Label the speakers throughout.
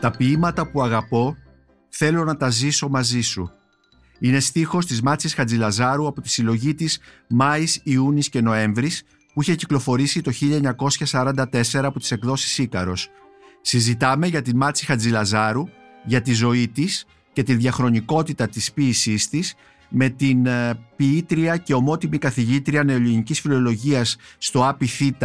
Speaker 1: Τα ποίηματα που αγαπώ θέλω να τα ζήσω μαζί σου. Είναι στίχος της Μάτσης Χατζηλαζάρου από τη συλλογή της Μάης, Ιούνις και Νοέμβρης που είχε κυκλοφορήσει το 1944 από τις εκδόσεις Ίκαρος. Συζητάμε για τη Μάτση Χατζηλαζάρου, για τη ζωή της και τη διαχρονικότητα της ποίησής της με την ε, ποιήτρια και ομότιμη καθηγήτρια νεοελληνικής φιλολογίας στο ΑΠΙ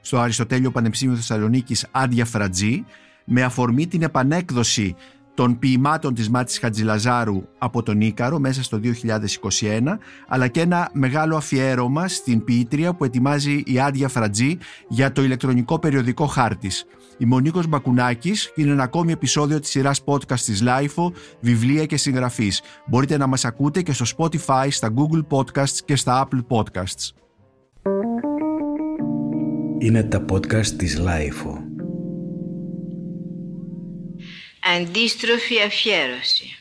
Speaker 1: στο Αριστοτέλειο Πανεπιστήμιο Θεσσαλονίκης Άντια Φρατζή με αφορμή την επανέκδοση των ποιημάτων της Μάτης Χατζηλαζάρου από τον Ίκαρο μέσα στο 2021 αλλά και ένα μεγάλο αφιέρωμα στην ποιήτρια που ετοιμάζει η Άντια Φρατζή για το ηλεκτρονικό περιοδικό χάρτης. Η Μονίκος Μπακουνάκης είναι ένα ακόμη επεισόδιο της σειράς podcast της Lifeo, βιβλία και συγγραφής. Μπορείτε να μας ακούτε και στο Spotify, στα Google Podcasts και στα Apple Podcasts.
Speaker 2: Είναι τα podcast της Lifeo.
Speaker 3: Αντίστροφη αφιέρωση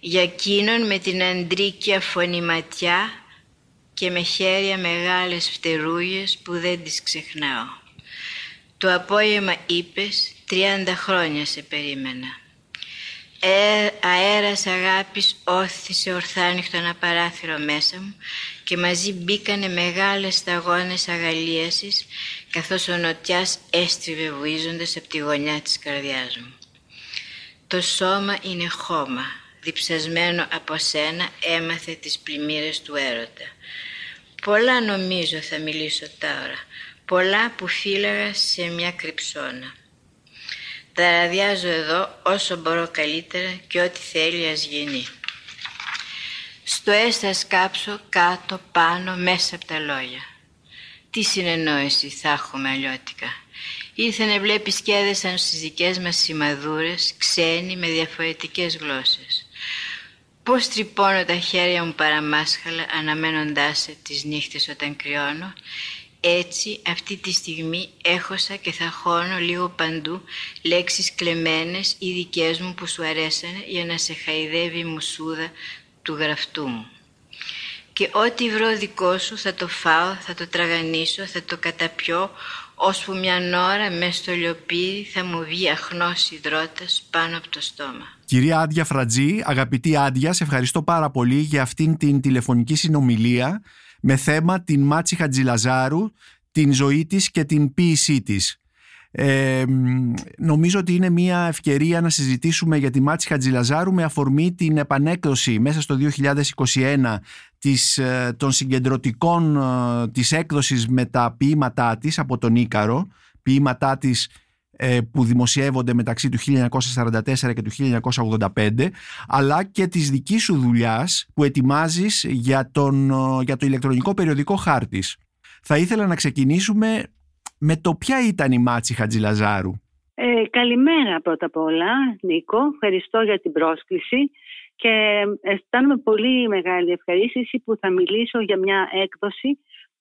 Speaker 3: για εκείνον με την αντρίκια φωνηματιά και με χέρια μεγάλες φτερούγες που δεν τις ξεχνάω. Το απόγευμα είπες, τριάντα χρόνια σε περίμενα. Ε, αέρας αγάπης όθησε ορθάνυχτο ένα παράθυρο μέσα μου και μαζί μπήκανε μεγάλες σταγόνες αγαλίασης καθώς ο νοτιάς έστριβε βουίζοντας από τη γωνιά της καρδιάς μου. Το σώμα είναι χώμα, διψασμένο από σένα έμαθε τις πλημμύρες του έρωτα. Πολλά νομίζω θα μιλήσω τώρα, πολλά που φύλαγα σε μια κρυψώνα. Τα ραδιάζω εδώ όσο μπορώ καλύτερα και ό,τι θέλει ας γίνει. Στο έστας κάψω κάτω, πάνω, μέσα από τα λόγια. Τι συνεννόηση θα έχουμε αλλιώτικα; Ήρθε να βλέπει και έδεσαν στις δικές μας σημαδούρες, ξένοι με διαφορετικές γλώσσες. Πώς τρυπώνω τα χέρια μου παραμάσχαλα αναμένοντάς σε τις νύχτες όταν κρυώνω έτσι αυτή τη στιγμή έχωσα και θα χώνω λίγο παντού λέξεις κλεμμένες ή δικές μου που σου αρέσανε για να σε χαϊδεύει η μουσούδα του γραφτού μου. Και ό,τι βρω δικό σου θα το φάω, θα το τραγανίσω, θα το καταπιώ ώσπου μια ώρα μες στο λιοπύρι θα μου βγει αχνός υδρότας πάνω από το στόμα.
Speaker 1: Κυρία Άντια Φρατζή, αγαπητή Άντια, σε ευχαριστώ πάρα πολύ για αυτήν την τηλεφωνική συνομιλία με θέμα την Μάτση Χατζηλαζάρου, την ζωή της και την ποίησή της. Ε, νομίζω ότι είναι μια ευκαιρία να συζητήσουμε για τη Μάτση Χατζηλαζάρου με αφορμή την επανέκδοση μέσα στο 2021 της, ε, των συγκεντρωτικών ε, της έκδοσης με τα ποίηματά της από τον Ίκαρο, ποίηματά της ε, που δημοσιεύονται μεταξύ του 1944 και του 1985 αλλά και της δικής σου δουλειάς που ετοιμάζεις για, τον, για το ηλεκτρονικό περιοδικό χάρτης. Θα ήθελα να ξεκινήσουμε με το ποια ήταν η Μάτση Χατζηλαζάρου;
Speaker 4: Ε, καλημέρα πρώτα απ' όλα Νίκο, ευχαριστώ για την πρόσκληση και αισθάνομαι πολύ μεγάλη ευχαρίστηση που θα μιλήσω για μια έκδοση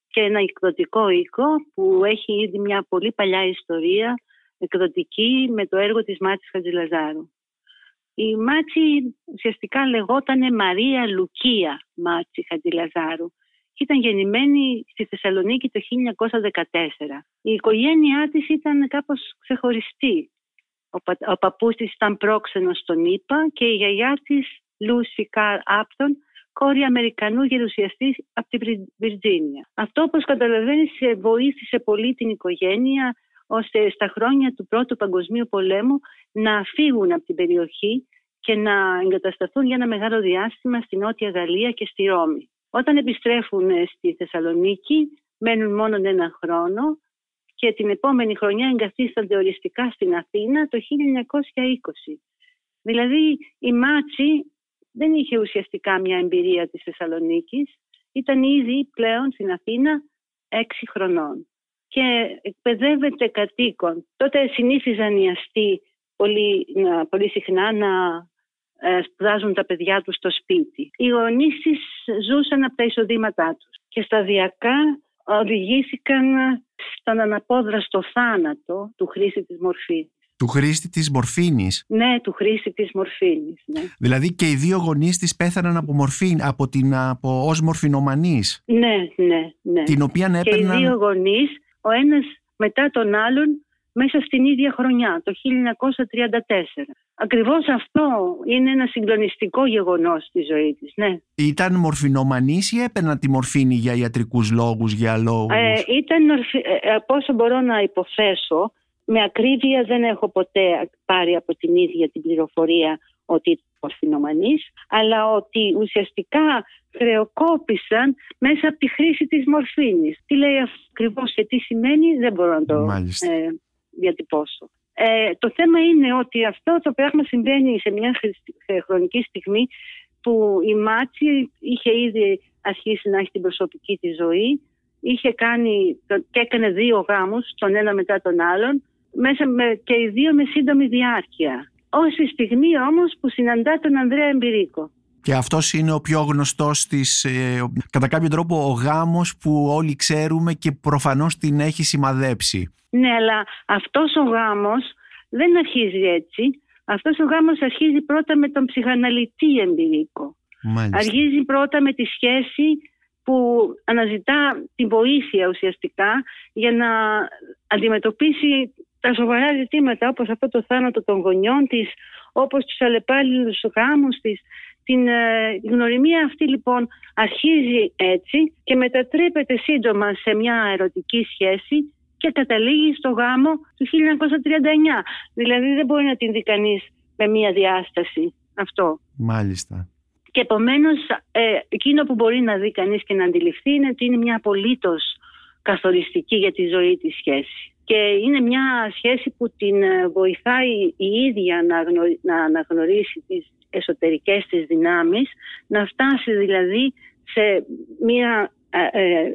Speaker 4: και ένα εκδοτικό οίκο που έχει ήδη μια πολύ παλιά ιστορία εκδοτική με το έργο της Μάτσης Χατζηλαζάρου. Η Μάτση ουσιαστικά λεγόταν Μαρία Λουκία Μάτση Χατζηλαζάρου ήταν γεννημένη στη Θεσσαλονίκη το 1914. Η οικογένειά της ήταν κάπως ξεχωριστή. Ο, πα, ο παππούς της ήταν πρόξενος στον ΗΠΑ και η γιαγιά της Λούση Καρ Άπτον κόρη Αμερικανού γερουσιαστής από την Βιρτζίνια. Αυτό όπως καταλαβαίνεις βοήθησε πολύ την οικογένεια ώστε στα χρόνια του Πρώτου Παγκοσμίου Πολέμου να φύγουν από την περιοχή και να εγκατασταθούν για ένα μεγάλο διάστημα στη Νότια Γαλλία και στη Ρώμη. Όταν επιστρέφουν στη Θεσσαλονίκη μένουν μόνο ένα χρόνο και την επόμενη χρονιά εγκαθίστανται οριστικά στην Αθήνα το 1920. Δηλαδή η Μάτσι δεν είχε ουσιαστικά μια εμπειρία της Θεσσαλονίκης, ήταν ήδη πλέον στην Αθήνα έξι χρονών και εκπαιδεύεται κατοίκον. Τότε συνήθιζαν οι αστεί πολύ, πολύ συχνά να ε, σπουδάζουν τα παιδιά τους στο σπίτι. Οι γονείς της ζούσαν από τα εισοδήματά τους και σταδιακά οδηγήθηκαν στον αναπόδραστο θάνατο του χρήστη της μορφής.
Speaker 1: Του χρήστη της μορφήνης;
Speaker 4: Ναι, του χρήστη της μορφήνης. Ναι.
Speaker 1: Δηλαδή και οι δύο γονείς της πέθαναν από, μορφή, από, την, από ως
Speaker 4: Ναι, ναι, ναι.
Speaker 1: Την οποία έπαιρναν...
Speaker 4: Και οι δύο γονείς, ο ένας μετά τον άλλον μέσα στην ίδια χρονιά, το 1934. Ακριβώς αυτό είναι ένα συγκλονιστικό γεγονός στη ζωή της, ναι.
Speaker 1: Ήταν μορφινομανής ή έπαιρνα τη μορφήνη για ιατρικούς λόγους, για λόγους;
Speaker 4: Ε, ήταν, ε, ε, από όσο μπορώ να υποθέσω, με ακρίβεια δεν έχω ποτέ πάρει από την ίδια την πληροφορία ότι ήταν μορφινομανής, αλλά ότι ουσιαστικά χρεοκόπησαν μέσα από τη χρήση της μορφήνης. Τι λέει ακριβώς και τι σημαίνει δεν μπορώ να το ε, διατυπώσω. Ε, το θέμα είναι ότι αυτό το πράγμα συμβαίνει σε μια χρονική στιγμή που η Μάτση είχε ήδη αρχίσει να έχει την προσωπική της ζωή, είχε κάνει και έκανε δύο γάμους, τον ένα μετά τον άλλον, μέσα με, και οι δύο με σύντομη διάρκεια. Όση στιγμή όμως που συναντά τον Ανδρέα Εμπειρίκο.
Speaker 1: Και αυτός είναι ο πιο γνωστός της, ε, κατά κάποιο τρόπο ο γάμος που όλοι ξέρουμε και προφανώς την έχει σημαδέψει.
Speaker 4: Ναι, αλλά αυτός ο γάμος δεν αρχίζει έτσι. Αυτός ο γάμος αρχίζει πρώτα με τον ψυχαναλυτή εμπειρίκο.
Speaker 1: Μάλιστα.
Speaker 4: Αρχίζει πρώτα με τη σχέση που αναζητά την βοήθεια ουσιαστικά για να αντιμετωπίσει τα σοβαρά ζητήματα όπως αυτό το θάνατο των γονιών της, όπως τους αλλεπάλληλους γάμους της. Την ε, γνωριμία αυτή λοιπόν αρχίζει έτσι και μετατρέπεται σύντομα σε μια ερωτική σχέση και καταλήγει στο γάμο του 1939. Δηλαδή δεν μπορεί να την δει κανείς με μία διάσταση αυτό.
Speaker 1: Μάλιστα.
Speaker 4: Και επομένως, ε, εκείνο που μπορεί να δει κανείς και να αντιληφθεί είναι ότι είναι μια απολύτως καθοριστική για τη ζωή της σχέση. Και είναι μια σχέση που την ε, βοηθάει η ίδια να, να αναγνωρίσει τις εσωτερικές της δυνάμεις, να φτάσει δηλαδή σε μια ε,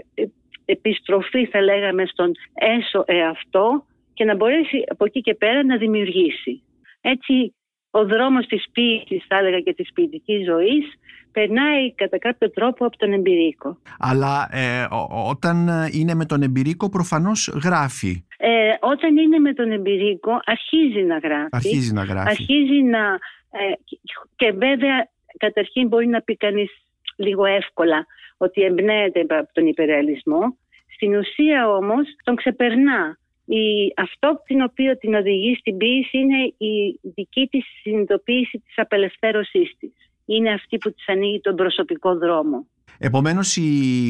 Speaker 4: επιστροφή θα λέγαμε στον έσω εαυτό και να μπορέσει από εκεί και πέρα να δημιουργήσει. Έτσι ο δρόμος της ποίησης θα έλεγα και της ποιητικής ζωής περνάει κατά κάποιο τρόπο από τον εμπειρίκο.
Speaker 1: Αλλά ε, όταν είναι με τον εμπειρίκο προφανώς γράφει.
Speaker 4: Ε, όταν είναι με τον εμπειρίκο αρχίζει να γράφει.
Speaker 1: Αρχίζει να γράφει.
Speaker 4: Αρχίζει να... Ε, και βέβαια καταρχήν μπορεί να πει κανείς λίγο εύκολα ότι εμπνέεται από τον υπερεαλισμό. Στην ουσία όμως τον ξεπερνά. Η, αυτό την οποίο την οδηγεί στην ποίηση είναι η δική της συνειδητοποίηση της απελευθέρωσής της. Είναι αυτή που της ανοίγει τον προσωπικό δρόμο.
Speaker 1: Επομένως η,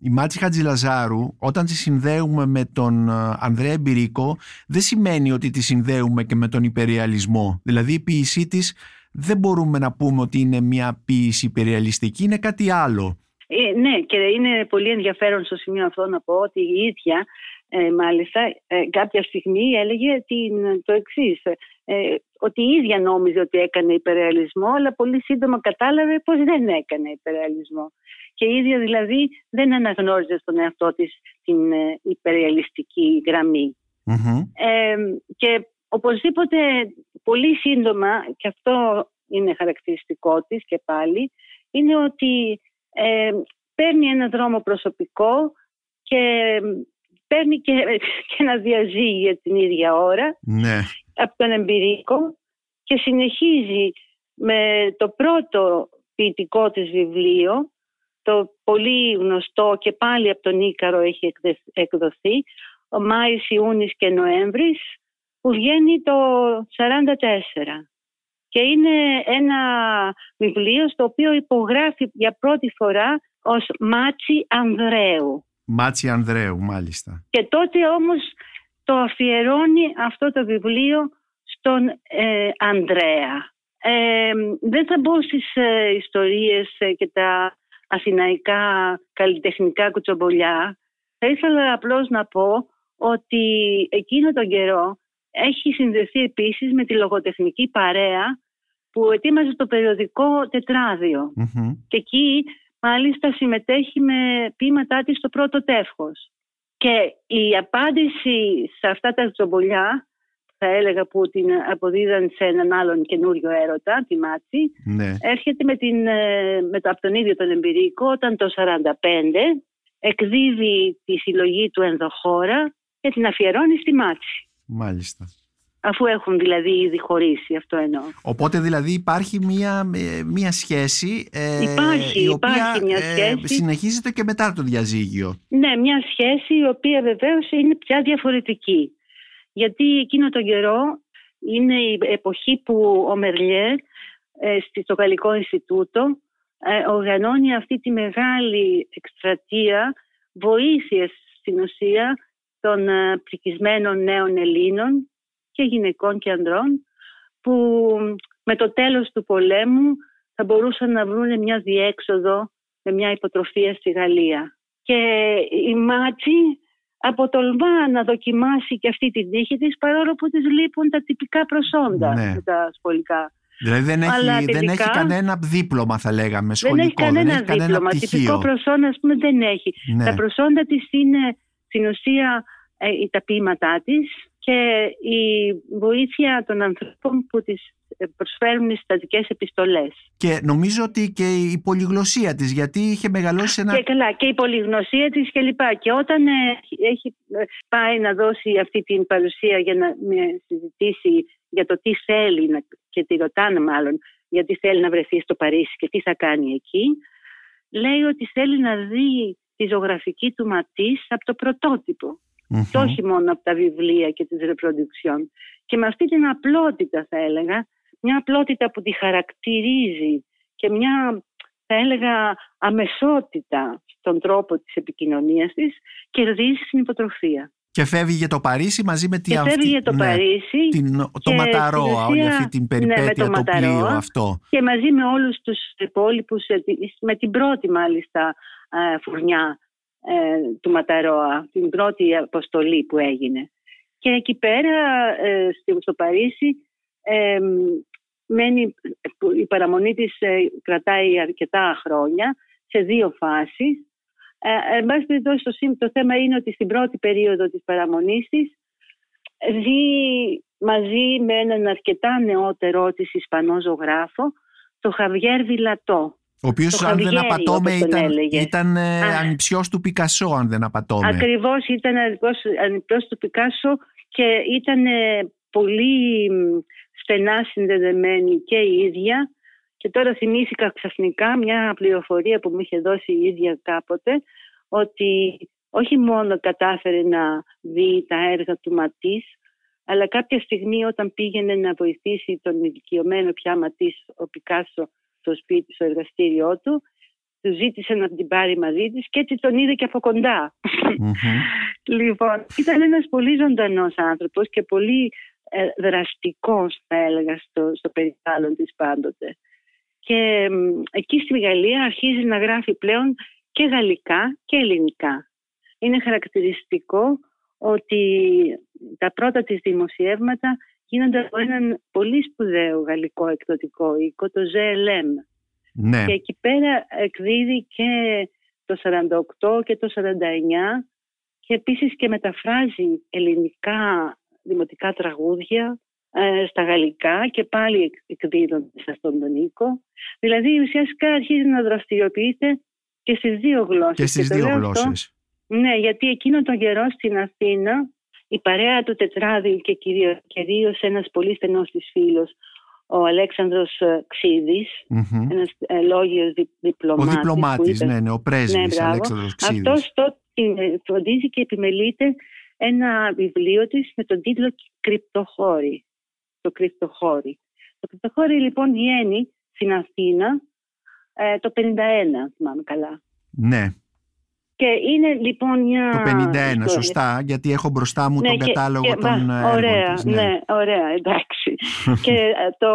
Speaker 1: η Μάτση Χατζηλαζάρου όταν τη συνδέουμε με τον ε, Ανδρέα Μπυρίκο δεν σημαίνει ότι τη συνδέουμε και με τον υπεριαλισμό. Δηλαδή η ποίησή της δεν μπορούμε να πούμε ότι είναι μια ποίηση υπεριαλιστική, είναι κάτι άλλο.
Speaker 4: Ε, ναι, και είναι πολύ ενδιαφέρον στο σημείο αυτό να πω ότι η ίδια ε, μάλιστα ε, κάποια στιγμή έλεγε την, το εξής. Ε, ότι η ίδια νόμιζε ότι έκανε υπερεαλισμό αλλά πολύ σύντομα κατάλαβε πως δεν έκανε υπερεαλισμό. Και η ίδια δηλαδή δεν αναγνώριζε στον εαυτό της την ε, υπερεαλιστική γραμμη και οπωσδήποτε πολύ σύντομα, και αυτό είναι χαρακτηριστικό της και πάλι, είναι ότι ε, παίρνει ένα δρόμο προσωπικό και παίρνει και, και ένα διαζύγι για την ίδια ώρα
Speaker 1: ναι.
Speaker 4: από τον εμπειρίκο και συνεχίζει με το πρώτο ποιητικό της βιβλίο το πολύ γνωστό και πάλι από τον Ίκαρο έχει εκδοθεί ο Μάης, Ιούνις και Νοέμβρης που βγαίνει το 1944 και είναι ένα βιβλίο στο οποίο υπογράφει για πρώτη φορά ως Μάτσι Ανδρέου.
Speaker 1: Μάτσι Ανδρέου, μάλιστα.
Speaker 4: Και τότε όμως το αφιερώνει αυτό το βιβλίο στον ε, Ανδρέα. Ε, δεν θα μπω στις ε, ιστορίες ε, και τα αθηναϊκά καλλιτεχνικά κουτσομπολιά. Θα ήθελα απλώς να πω ότι εκείνο τον καιρό έχει συνδεθεί επίσης με τη λογοτεχνική παρέα που ετοίμαζε το περιοδικό Και εκεί μάλιστα συμμετέχει με ποίηματά της στο πρώτο τεύχος. Και η απάντηση σε αυτά τα τζομπολιά, θα έλεγα που την αποδίδαν σε έναν άλλον καινούριο έρωτα, τη Μάτση,
Speaker 1: ναι.
Speaker 4: έρχεται με, την, ε, με το, από τον ίδιο τον εμπειρικό όταν το 1945 εκδίδει τη συλλογή του ενδοχώρα και την αφιερώνει στη Μάτση.
Speaker 1: Μάλιστα.
Speaker 4: Αφού έχουν δηλαδή ήδη χωρίσει, αυτό εννοώ.
Speaker 1: Οπότε δηλαδή υπάρχει μία, ε, μία σχέση
Speaker 4: ε, υπάρχει,
Speaker 1: η
Speaker 4: οποία μια
Speaker 1: ε,
Speaker 4: σχέση.
Speaker 1: συνεχίζεται και μετά το διαζύγιο.
Speaker 4: Ναι, μια σχέση η οποία βεβαίως είναι πια διαφορετική. Γιατί εκείνο τον καιρό είναι η εποχή που ο Μερλιέρ ε, στο Γαλλικό Ινστιτούτο ε, οργανώνει αυτή τη μεγάλη εκστρατεία βοήθειας στην ουσία των ε, πρικισμένων νέων Ελλήνων και γυναικών και ανδρών που με το τέλος του πολέμου θα μπορούσαν να βρουν μια διέξοδο με μια υποτροφία στη Γαλλία. Και η Μάτσι αποτολμά να δοκιμάσει και αυτή την τύχη της παρόλο που της λείπουν τα τυπικά προσόντα
Speaker 1: Ναι.
Speaker 4: τα σχολικά.
Speaker 1: Δηλαδή δεν
Speaker 4: Αλλά
Speaker 1: έχει, δεν
Speaker 4: τελικά-
Speaker 1: έχει κανένα δίπλωμα θα λέγαμε
Speaker 4: δεν
Speaker 1: σχολικό,
Speaker 4: έχει κανένα δίπλωμα.
Speaker 1: πτυχίο.
Speaker 4: Τυπικό προσόντα ας πούμε δεν έχει.
Speaker 1: Ναι.
Speaker 4: Τα προσόντα της είναι στην ουσία ε, τα ποίηματά της και η βοήθεια των ανθρώπων που της ε, προσφέρουν οι στατικές επιστολές.
Speaker 1: Και νομίζω ότι και η πολυγλωσία της, γιατί είχε μεγαλώσει σε ένα...
Speaker 4: Και καλά, και η πολυγνωσία της και λοιπά. Και όταν ε, έχει ε, πάει να δώσει αυτή την παρουσία για να με συζητήσει για το τι θέλει να, και τη ρωτάνε μάλλον γιατί θέλει να βρεθεί στο Παρίσι και τι θα κάνει εκεί, λέει ότι θέλει να δει τη ζωγραφική του Ματής από το πρωτότυπο
Speaker 1: Μμμ.
Speaker 4: και όχι μόνο από τα βιβλία και τις reproduction. Και με αυτή την απλότητα θα έλεγα, μια απλότητα που τη χαρακτηρίζει και μια θα έλεγα αμεσότητα στον τρόπο της επικοινωνίας της, κερδίζει στην υποτροφία.
Speaker 1: Και φεύγει για το Παρίσι μαζί με τη
Speaker 4: Και
Speaker 1: αυτή-
Speaker 4: φεύγει για το
Speaker 1: ναι,
Speaker 4: Παρίσι
Speaker 1: την, το
Speaker 4: και
Speaker 1: Ματαρόα,
Speaker 4: στην
Speaker 1: όλη
Speaker 4: ουσία-
Speaker 1: αυτή την
Speaker 4: ναι, με
Speaker 1: περιπέτεια,
Speaker 4: το
Speaker 1: το, πλοίο
Speaker 4: Ματαρόα.
Speaker 1: αυτό.
Speaker 4: και μαζί με όλους τους υπόλοιπους, ε, τη- με την πρώτη μάλιστα ε, φουρνιά ε, του Ματαρόα, την πρώτη αποστολή που έγινε. Και εκεί πέρα ε, στο- στο Παρίσι ε, μένει, που η παραμονή της ε, κρατάει αρκετά χρόνια σε δύο φάσεις. Ε, εν πάση περιπτώσει, το, σύμ- το θέμα είναι ότι στην πρώτη περίοδο της παραμονής της ζει μαζί με έναν αρκετά νεότερο της Ισπανός ζωγράφο, το Χαβιέρ Βιλατό.
Speaker 1: Ο οποίος,
Speaker 4: Το
Speaker 1: αν δεν
Speaker 4: Χαβιέρι,
Speaker 1: απατώμε,
Speaker 4: όπως τον
Speaker 1: ήταν,
Speaker 4: έλεγες.
Speaker 1: ήταν ε,
Speaker 4: Α.
Speaker 1: ανιψιός του Πικασό, αν δεν απατώμε.
Speaker 4: Ακριβώς ήταν ανυπλός του Πικάσο και ήταν ε, πολύ μ, στενά συνδεδεμένη και η ίδια και τώρα θυμήθηκα ξαφνικά μια πληροφορία που μου είχε δώσει η ίδια κάποτε ότι όχι μόνο κατάφερε να δει τα έργα του Ματής αλλά κάποια στιγμή όταν πήγαινε να βοηθήσει τον ηλικιωμένο πια Ματής ο Πικάσο στο σπίτι, στο εργαστήριό του του ζήτησε να την πάρει μαζί της και έτσι τον είδε και από κοντά.
Speaker 1: Μμμ.
Speaker 4: Λοιπόν, ήταν ένας πολύ ζωντανός άνθρωπος και πολύ ε, δραστικός θα έλεγα στο, στο περιβάλλον της πάντοτε. Και μ, εκεί στη Γαλλία αρχίζει να γράφει πλέον και γαλλικά και ελληνικά. Είναι χαρακτηριστικό ότι τα πρώτα της δημοσιεύματα γίνονται από έναν πολύ σπουδαίο γαλλικό εκδοτικό οίκο, το ZLM.
Speaker 1: Ναι.
Speaker 4: Και εκεί πέρα εκδίδει και το 48 και το 49 και επίσης και μεταφράζει ελληνικά δημοτικά τραγούδια ε, στα γαλλικά και πάλι εκ- εκδίδονται σε αυτόν τον οίκο. Δηλαδή ουσιαστικά αρχίζει να δραστηριοποιείται και στις δύο γλώσσες.
Speaker 1: Και στις
Speaker 4: το
Speaker 1: δύο
Speaker 4: λέω αυτό,
Speaker 1: γλώσσες.
Speaker 4: ναι, γιατί εκείνο τον καιρό στην Αθήνα η παρέα του τετράδι και κυρίως, κυρίως ένας πολύ στενός της φίλος, ο Αλέξανδρος ε, Ξίδης,
Speaker 1: Μμμ.
Speaker 4: ένας ε, λόγιος δι,
Speaker 1: Ο
Speaker 4: διπλωμάτης. που
Speaker 1: διπλωμάτης,
Speaker 4: ήταν-
Speaker 1: ναι, ναι, ο πρέσβης
Speaker 4: μπράβο.
Speaker 1: Αλέξανδρος Ξίδης.
Speaker 4: Αυτός τότε ε, φροντίζει και επιμελείται ένα βιβλίο της με τον τίτλο «Κρυπτοχώρη». Το «Κρυπτοχώρη». Το «Κρυπτοχώρη» λοιπόν βγαίνει στην Αθήνα ε, το 51, θυμάμαι καλά.
Speaker 1: Ναι,
Speaker 4: Και είναι λοιπόν μια...
Speaker 1: το 51,
Speaker 4: ιστορία.
Speaker 1: σωστά, γιατί έχω μπροστά μου τον
Speaker 4: και-
Speaker 1: κατάλογο
Speaker 4: και-
Speaker 1: των
Speaker 4: μα,
Speaker 1: έργων
Speaker 4: ωραία,
Speaker 1: της.
Speaker 4: ναι. ωραία, εντάξει. και ε, το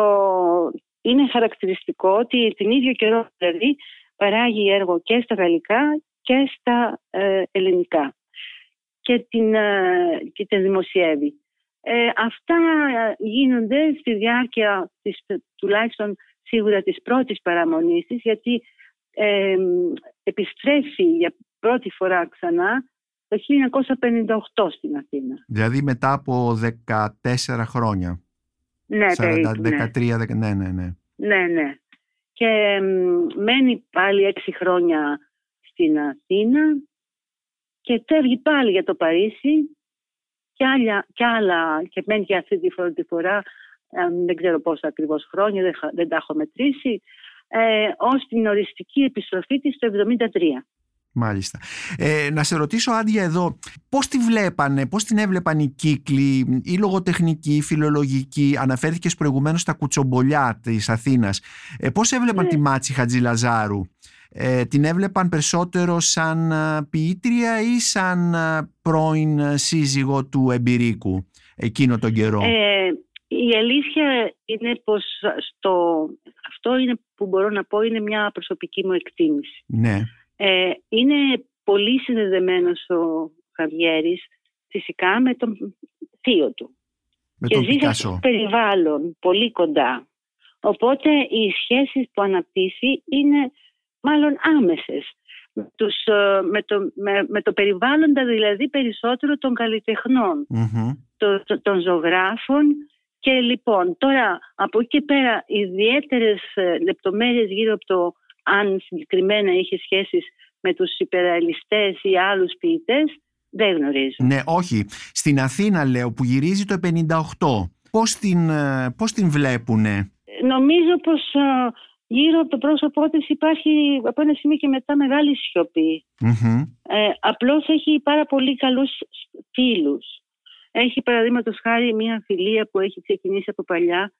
Speaker 4: είναι χαρακτηριστικό ότι την ίδιο καιρό δηλαδή παράγει έργο και στα γαλλικά και στα ε, ελληνικά και την, ε, και την δημοσιεύει. Ε, αυτά γίνονται στη διάρκεια της, τουλάχιστον σίγουρα της πρώτης παραμονής της γιατί ε, επιστρέφει για πρώτη φορά ξανά το 1958 στην Αθήνα.
Speaker 1: Δηλαδή μετά από 14 χρόνια.
Speaker 4: Ναι,
Speaker 1: 40,
Speaker 4: περίπου, ναι.
Speaker 1: 13, 10, ναι, ναι, ναι.
Speaker 4: Ναι, ναι. Και μ, μένει πάλι έξι χρόνια στην Αθήνα και φεύγει πάλι για το Παρίσι και άλλα, και, άλλα, και μένει και αυτή τη φορά, τη φορά ε, δεν ξέρω πόσα ακριβώς χρόνια, δεν, χα- δεν τα έχω μετρήσει, ε, ως την οριστική επιστροφή της το 1973.
Speaker 1: Μάλιστα. Ε, να σε ρωτήσω, Άντια, εδώ, πώς τη βλέπανε, πώς την έβλεπαν οι κύκλοι, η λογοτεχνική, η φιλολογική, αναφέρθηκες προηγουμένως στα κουτσομπολιά της Αθήνας. Ε, πώς έβλεπαν
Speaker 4: Ναι.
Speaker 1: τη Μάτση Χατζηλαζάρου, ε, την έβλεπαν περισσότερο σαν ε, ποιήτρια ή σαν ε, πρώην ε, σύζυγο του Εμπειρίκου εκείνο τον καιρό;
Speaker 4: Ε, η αλήθεια είναι πως στο, αυτό είναι που μπορώ να πω είναι μια προσωπική μου εκτίμηση.
Speaker 1: ναι,
Speaker 4: Ε, είναι πολύ συνδεδεμένος ο Χαβιέρης φυσικά με τον θείο του.
Speaker 1: με
Speaker 4: και
Speaker 1: τον
Speaker 4: ζει σε αυτό
Speaker 1: Πικάσο.
Speaker 4: το περιβάλλον πολύ κοντά. Οπότε οι σχέσεις που αναπτύσσει είναι μάλλον άμεσες. Με, τους, ε, με, το, με, με το περιβάλλοντα δηλαδή περισσότερο των καλλιτεχνών,
Speaker 1: Μμμ.
Speaker 4: το- το- των ζωγράφων και λοιπόν τώρα από εκεί και πέρα ιδιαίτερες ε, λεπτομέρειες γύρω από το αν συγκεκριμένα είχε σχέσεις με τους υπεραλιστές ή άλλους ποιητές δεν γνωρίζω.
Speaker 1: Ναι, όχι. Στην Αθήνα λέω που γυρίζει το 58. Πώς την, ε, πώς την βλέπουνε;
Speaker 4: Νομίζω πως ε, γύρω από το πρόσωπό της υπάρχει από ένα σημείο και μετά μεγάλη σιωπή.
Speaker 1: Μμμ.
Speaker 4: Ε, απλώς έχει πάρα πολύ καλούς φίλους. Έχει παραδείγματος χάρη μια φιλία που έχει ξεκινήσει από παλιά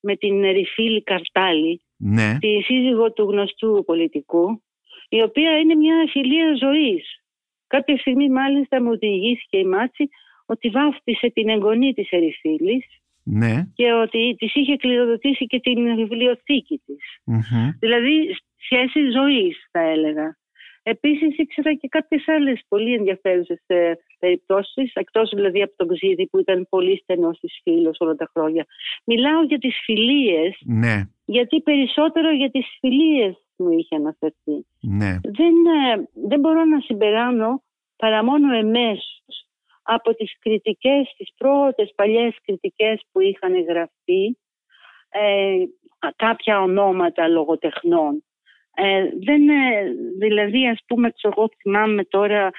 Speaker 4: με την Ριφίλη Καρτάλη,
Speaker 1: Ναι,
Speaker 4: τη σύζυγο του γνωστού πολιτικού, η οποία είναι μια φιλία ζωής. Κάποια στιγμή μάλιστα μου οδηγήθηκε η Μάτση ότι βάφτισε την εγγονή της Ερυφίλης
Speaker 1: ναι.
Speaker 4: και ότι της είχε κληροδοτήσει και την βιβλιοθήκη της.
Speaker 1: Μμμ.
Speaker 4: Δηλαδή σχέση ζωής θα έλεγα. Επίσης ήξερα και κάποιες άλλες πολύ ενδιαφέρουσες ε, περιπτώσεις, εκτός δηλαδή από τον Ξίδη που ήταν πολύ στενός της φίλος όλα τα χρόνια. Μιλάω για τις φιλίες,
Speaker 1: Ναι,
Speaker 4: γιατί περισσότερο για τις φιλίες μου είχε αναφερθεί.
Speaker 1: ναι.
Speaker 4: Δεν, ε, δεν μπορώ να συμπεράνω παρά μόνο εμέσως από τις κριτικές, τις πρώτες παλιές κριτικές που είχαν γραφτεί ε, κάποια ονόματα λογοτεχνών. Ε, δεν, ε, δηλαδή ας πούμε εγώ θυμάμαι τώρα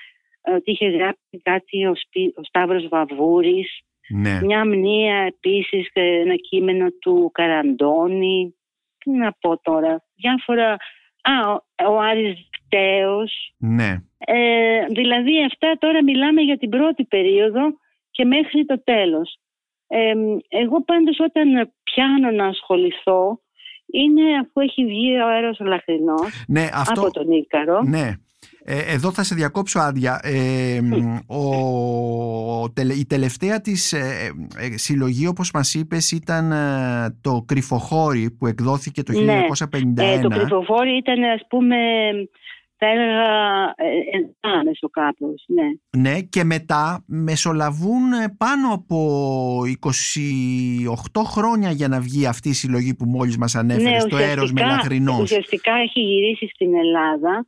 Speaker 4: ε, ότι είχε γράψει κάτι ο, Σπι- ο Σταύρος Βαβούρης
Speaker 1: ναι.
Speaker 4: μια μνήα επίσης και ένα κείμενο του Καραντώνη τι να πω τώρα διάφορα α, ο, ο Άρης Δικταίος
Speaker 1: ναι.
Speaker 4: ε, δηλαδή αυτά τώρα μιλάμε για την πρώτη περίοδο και μέχρι το τέλος. Ε, εγώ πάντως όταν πιάνω να ασχοληθώ είναι αφού έχει βγει ο αέρος ο λαχρινός
Speaker 1: Ναι, αυτό...
Speaker 4: από τον Ίκαρο.
Speaker 1: Ναι. Ε, εδώ θα σε διακόψω άδεια. Ε, ο, τελε- η τελευταία της ε, ε, συλλογή όπως μας είπες ήταν ε, το Κρυφοχώρι που εκδόθηκε το 1951.
Speaker 4: Ε, το κρυφοφόρι ήταν ας πούμε θα έλεγα ε, ενδιάμεσο κάπως, ναι.
Speaker 1: Ναι και μετά μεσολαβούν ε, πάνω από 28 χρόνια για να βγει αυτή η συλλογή που μόλις μας ανέφερες, το Έρος Μελαχρινός.
Speaker 4: ουσιαστικά έχει γυρίσει στην Ελλάδα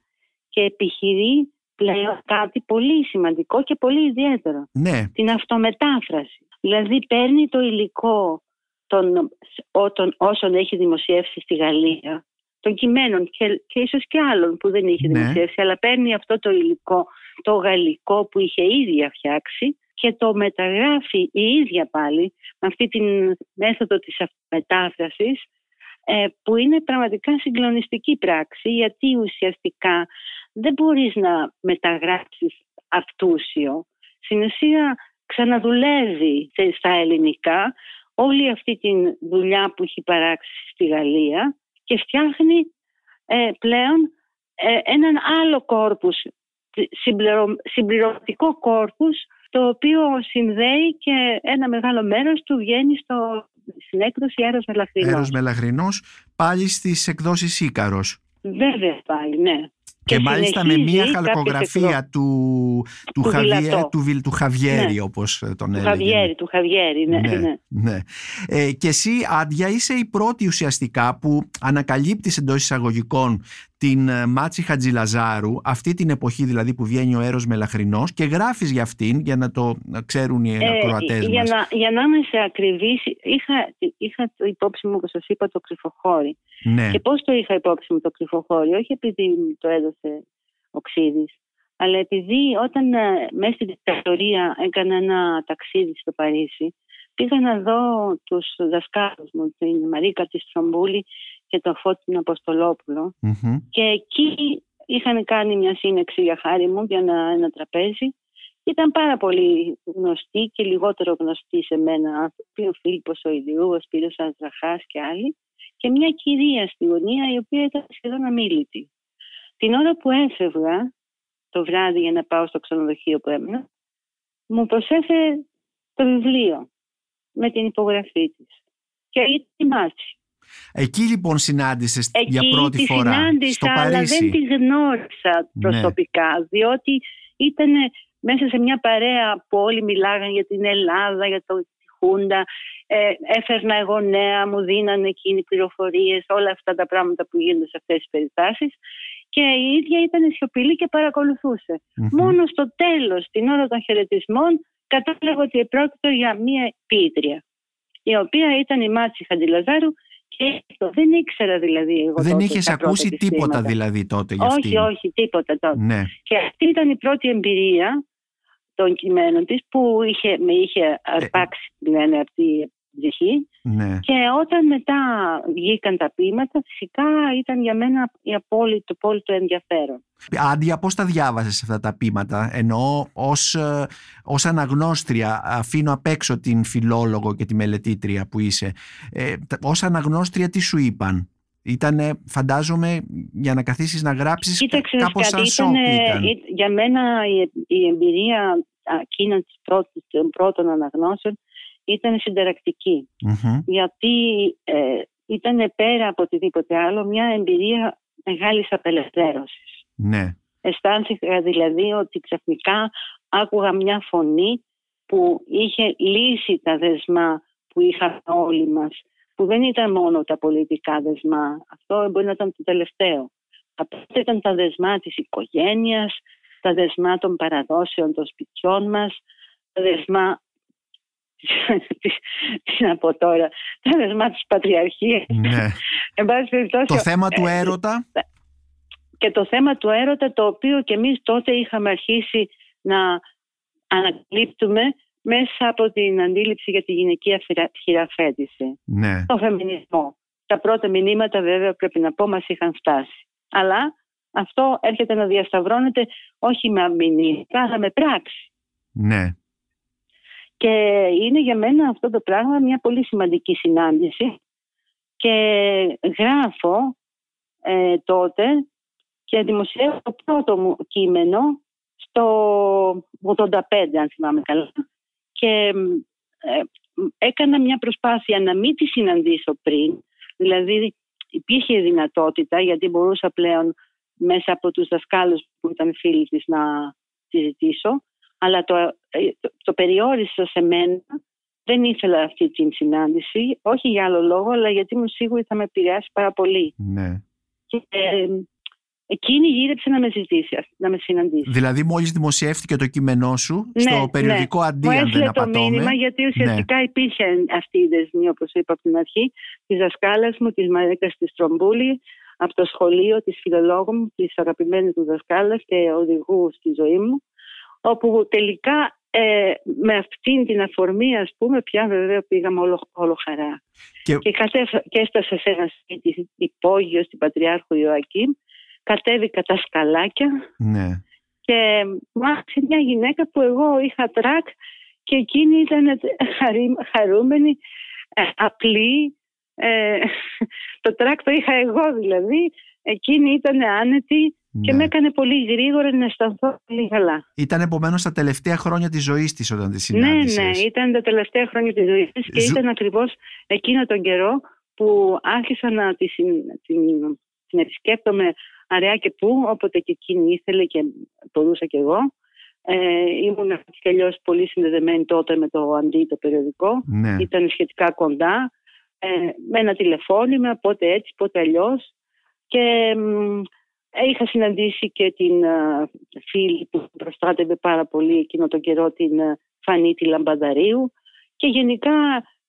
Speaker 4: και επιχειρεί πλέον κάτι πολύ σημαντικό και πολύ ιδιαίτερο.
Speaker 1: Ναι,
Speaker 4: Την αυτομετάφραση. Δηλαδή παίρνει το υλικό των, ό- των όσων έχει δημοσιεύσει στη Γαλλία, των κειμένων και, και ίσως και άλλων που δεν είχε
Speaker 1: Ναι.
Speaker 4: δημοσιεύσει, αλλά παίρνει αυτό το υλικό, το γαλλικό που είχε ίδια φτιάξει και το μεταγράφει η ίδια πάλι με αυτή τη μέθοδο της μετάφρασης ε, που είναι πραγματικά συγκλονιστική πράξη γιατί ουσιαστικά δεν μπορείς να μεταγράψεις αυτούσιο. Στην ουσία ξαναδουλεύει σε- στα ελληνικά όλη αυτή τη δουλειά που έχει παράξει στη Γαλλία και φτιάχνει ε, πλέον ε, έναν άλλο κόρπους, συμπληρω- συμπληρωματικό κόρπους το οποίο συνδέει και ένα μεγάλο μέρος του βγαίνει στο, στην έκδοση Έρος Μελαχρινός.
Speaker 1: Έρος Μελαχρινός πάλι στις εκδόσεις Ίκαρος.
Speaker 4: Βέβαια πάλι, ναι.
Speaker 1: Και, μάλιστα με
Speaker 4: συνεχίζει
Speaker 1: μία
Speaker 4: κάποιες
Speaker 1: χαλκογραφία
Speaker 4: εκδο-
Speaker 1: του, του,
Speaker 4: Του
Speaker 1: Χαβιέ,
Speaker 4: Βιλατό.
Speaker 1: του, Βιλ- του Χαβιέρη
Speaker 4: Ναι.
Speaker 1: όπως τον
Speaker 4: Του
Speaker 1: έλεγε.
Speaker 4: Χαβιέρη, του Χαβιέρη, ναι. ναι.
Speaker 1: ναι. Ε, και εσύ Άντια είσαι η πρώτη ουσιαστικά που ανακαλύπτεις εντός εισαγωγικών την ε, Μάτση Χατζηλαζάρου αυτή την εποχή δηλαδή που βγαίνει ο Έρος Μελαχρινός και γράφεις για αυτήν για να το να ξέρουν οι
Speaker 4: Ε,
Speaker 1: ακροατές
Speaker 4: για,
Speaker 1: μας.
Speaker 4: να, για να είμαι σε ακριβής, είχα, είχα το υπόψη μου, όπως σας είπα, το κρυφοχώρι.
Speaker 1: Ναι,
Speaker 4: Και πώς το είχα υπόψη μου το κρυφοχώρι, όχι επειδή μου το έδωσε ο Ξίδης, αλλά επειδή όταν ε, μέσα στην δικτατορία έκανα ένα ταξίδι στο Παρίσι, πήγα να δω τους δασκάλους μου, την Μαρίκα τη Στρομπούλη και τον Φώτη τον Αποστολόπουλο
Speaker 1: Μμμ.
Speaker 4: και εκεί είχαν κάνει μια σύνεξη για χάρη μου για ένα, ένα τραπέζι. Ήταν πάρα πολύ γνωστοί και λιγότερο γνωστοί σε μένα άνθρωποι, ο Φίλιππος ο Ιδιού, ο Σπύρος Αζραχάς και άλλοι και μια κυρία στη γωνία η οποία ήταν σχεδόν αμήλυτη. Την ώρα που έφευγα το βράδυ για να πάω στο ξενοδοχείο που έμεινα, μου προσέφερε το βιβλίο με την υπογραφή της. Και ήταν η Μάτση.
Speaker 1: Εκεί λοιπόν συνάντησες για πρώτη
Speaker 4: τη
Speaker 1: φορά
Speaker 4: συνάντησα,
Speaker 1: στο Παρίσι.
Speaker 4: αλλά δεν τη γνώρισα
Speaker 1: Ναι.
Speaker 4: προσωπικά, διότι ήταν μέσα σε μια παρέα που όλοι μιλάγαν για την Ελλάδα, για το, τη Χούντα. Ε, έφερνα εγώ νέα, μου δίνανε εκείνοι πληροφορίες, όλα αυτά τα πράγματα που γίνονται σε αυτές τις περιστάσεις. Και η ίδια ήταν σιωπηλή και παρακολουθούσε.
Speaker 1: Μμμ.
Speaker 4: Μόνο στο τέλος, την ώρα των χαιρετισμών, κατάλαβα ότι πρόκειται για μία ποιήτρια, η οποία ήταν η Μάτση Χαντιλαζάρου και αυτό δεν ήξερα δηλαδή εγώ
Speaker 1: Δεν
Speaker 4: τότε
Speaker 1: είχες
Speaker 4: τα πρώτα
Speaker 1: ακούσει
Speaker 4: της
Speaker 1: τίποτα
Speaker 4: βήματα.
Speaker 1: δηλαδή τότε για
Speaker 4: Όχι,
Speaker 1: αυτήν;
Speaker 4: όχι, τίποτα τότε.
Speaker 1: Ναι.
Speaker 4: Και αυτή ήταν η πρώτη εμπειρία των κειμένων της που είχε, με είχε αρπάξει λένε από τη ψυχή
Speaker 1: ναι.
Speaker 4: και όταν μετά βγήκαν τα ποίηματα φυσικά ήταν για μένα η απόλυτο, το απόλυτο ενδιαφέρον.
Speaker 1: Άντια, πώς τα διάβασες αυτά τα πείματα, εννοώ ως, ε, ως αναγνώστρια, αφήνω απ' έξω την φιλόλογο και τη μελετήτρια που είσαι, ε, τα- ως αναγνώστρια τι σου είπαν; Ήτανε, φαντάζομαι, για να καθίσεις να γράψεις
Speaker 4: Κοίταξε
Speaker 1: κάπως
Speaker 4: κάτι,
Speaker 1: σαν σοκ
Speaker 4: ήτανε-
Speaker 1: ήταν.
Speaker 4: ή- για μένα η, η εμπειρία εκείνων της πρώτης, των πρώτων αναγνώσεων ήταν συνταρακτική.
Speaker 1: Μμμ.
Speaker 4: γιατί ε, ήταν πέρα από οτιδήποτε άλλο μια εμπειρία μεγάλης απελευθέρωσης.
Speaker 1: Ναι,
Speaker 4: Αισθάνθηκα δηλαδή ότι ξαφνικά άκουγα μια φωνή που είχε λύσει τα δεσμά που είχαμε όλοι μας, που δεν ήταν μόνο τα πολιτικά δεσμά, αυτό μπορεί να ήταν το τελευταίο. Αυτό ήταν τα δεσμά της οικογένειας, τα δεσμά των παραδόσεων των σπιτιών μας, τα δεσμά τι να πω τώρα, τα δεσμά της πατριαρχίας.
Speaker 1: ναι.
Speaker 4: Εν πάση περιπτώσει,
Speaker 1: Το θέμα του
Speaker 4: ε,
Speaker 1: έρωτα,
Speaker 4: και το θέμα του έρωτα το οποίο και εμείς τότε είχαμε αρχίσει να ανακαλύπτουμε μέσα από την αντίληψη για τη γυναικεία χειρα- χειραφέτηση.
Speaker 1: ναι.
Speaker 4: Το φεμινισμό. Τα πρώτα μηνύματα βέβαια πρέπει να πω μας είχαν φτάσει. Αλλά αυτό έρχεται να διασταυρώνεται όχι με μηνύματα αλλά με πράξη.
Speaker 1: Ναι,
Speaker 4: Και είναι για μένα αυτό το πράγμα μια πολύ σημαντική συνάντηση. Και γράφω ε, τότε και δημοσιεύω το πρώτο μου κείμενο στο 85 αν θυμάμαι καλά. Και ε, έκανα μια προσπάθεια να μην τη συναντήσω πριν. Δηλαδή υπήρχε δυνατότητα γιατί μπορούσα πλέον μέσα από τους δασκάλους που ήταν φίλοι της να τη ζητήσω αλλά το, ε, το, το περιόρισα σε μένα. Δεν ήθελα αυτή την συνάντηση, όχι για άλλο λόγο, αλλά γιατί μου σίγουρη θα με επηρεάσει πάρα πολύ.
Speaker 1: ναι.
Speaker 4: Και ε, εκείνη γύρεψε να με ζητήσει, να με συναντήσει.
Speaker 1: Δηλαδή μόλις δημοσιεύτηκε το κείμενό σου
Speaker 4: Ναι,
Speaker 1: στο περιοδικό
Speaker 4: Μου
Speaker 1: αντί αν δεν
Speaker 4: έστειλε το
Speaker 1: απατώμε.
Speaker 4: μήνυμα γιατί ουσιαστικά υπήρχε αυτή η δεσμή, όπως είπα από την αρχή, της δασκάλας μου, της Μαρίκας της Τρομπούλη, από το σχολείο της φιλολόγου μου, της αγαπημένης μου δασκάλας και οδηγού στη ζωή μου, όπου τελικά ε, με αυτήν την αφορμή, ας πούμε, πια βέβαια πήγαμε όλο, όλο χαρά.
Speaker 1: Και-
Speaker 4: Και, κατέφτα-, και έφτασα σε ένα σπίτι υπόγειο στην Πατριάρχου Ιωακήμ, κατέβηκα τα σκαλάκια
Speaker 1: Ναι.
Speaker 4: και μου άρχισε μια γυναίκα που εγώ είχα τρακ και εκείνη ήταν χαρί- χαρούμενη, ε, απλή. Ε, το τρακ το είχα εγώ δηλαδή, εκείνη ήταν άνετη και
Speaker 1: ναι.
Speaker 4: με έκανε πολύ γρήγορα να αισθανθώ πολύ καλά.
Speaker 1: Ήταν επομένως τα τελευταία χρόνια της ζωής της όταν τη
Speaker 4: Ναι,
Speaker 1: συνάντησες.
Speaker 4: ναι, ήταν τα τελευταία χρόνια της ζωής της και
Speaker 1: Ζου-
Speaker 4: ήταν ακριβώς εκείνο τον καιρό που άρχισα να τη συν- την, την επισκέπτομαι αραιά και πού, όποτε και εκείνη ήθελε και μπορούσα κι εγώ. Ε, ήμουν έτσι κι αλλιώς πολύ συνδεδεμένη τότε με το Αντί, το περιοδικό.
Speaker 1: Ναι.
Speaker 4: Ήταν σχετικά κοντά, ε, με ένα τηλεφώνημα, πότε έτσι, πότε αλλιώς. Και μ, είχα συναντήσει και την α, φίλη που προστάτευε πάρα πολύ εκείνο τον καιρό, την α, Φανή τη Λαμπαδαρίου και γενικά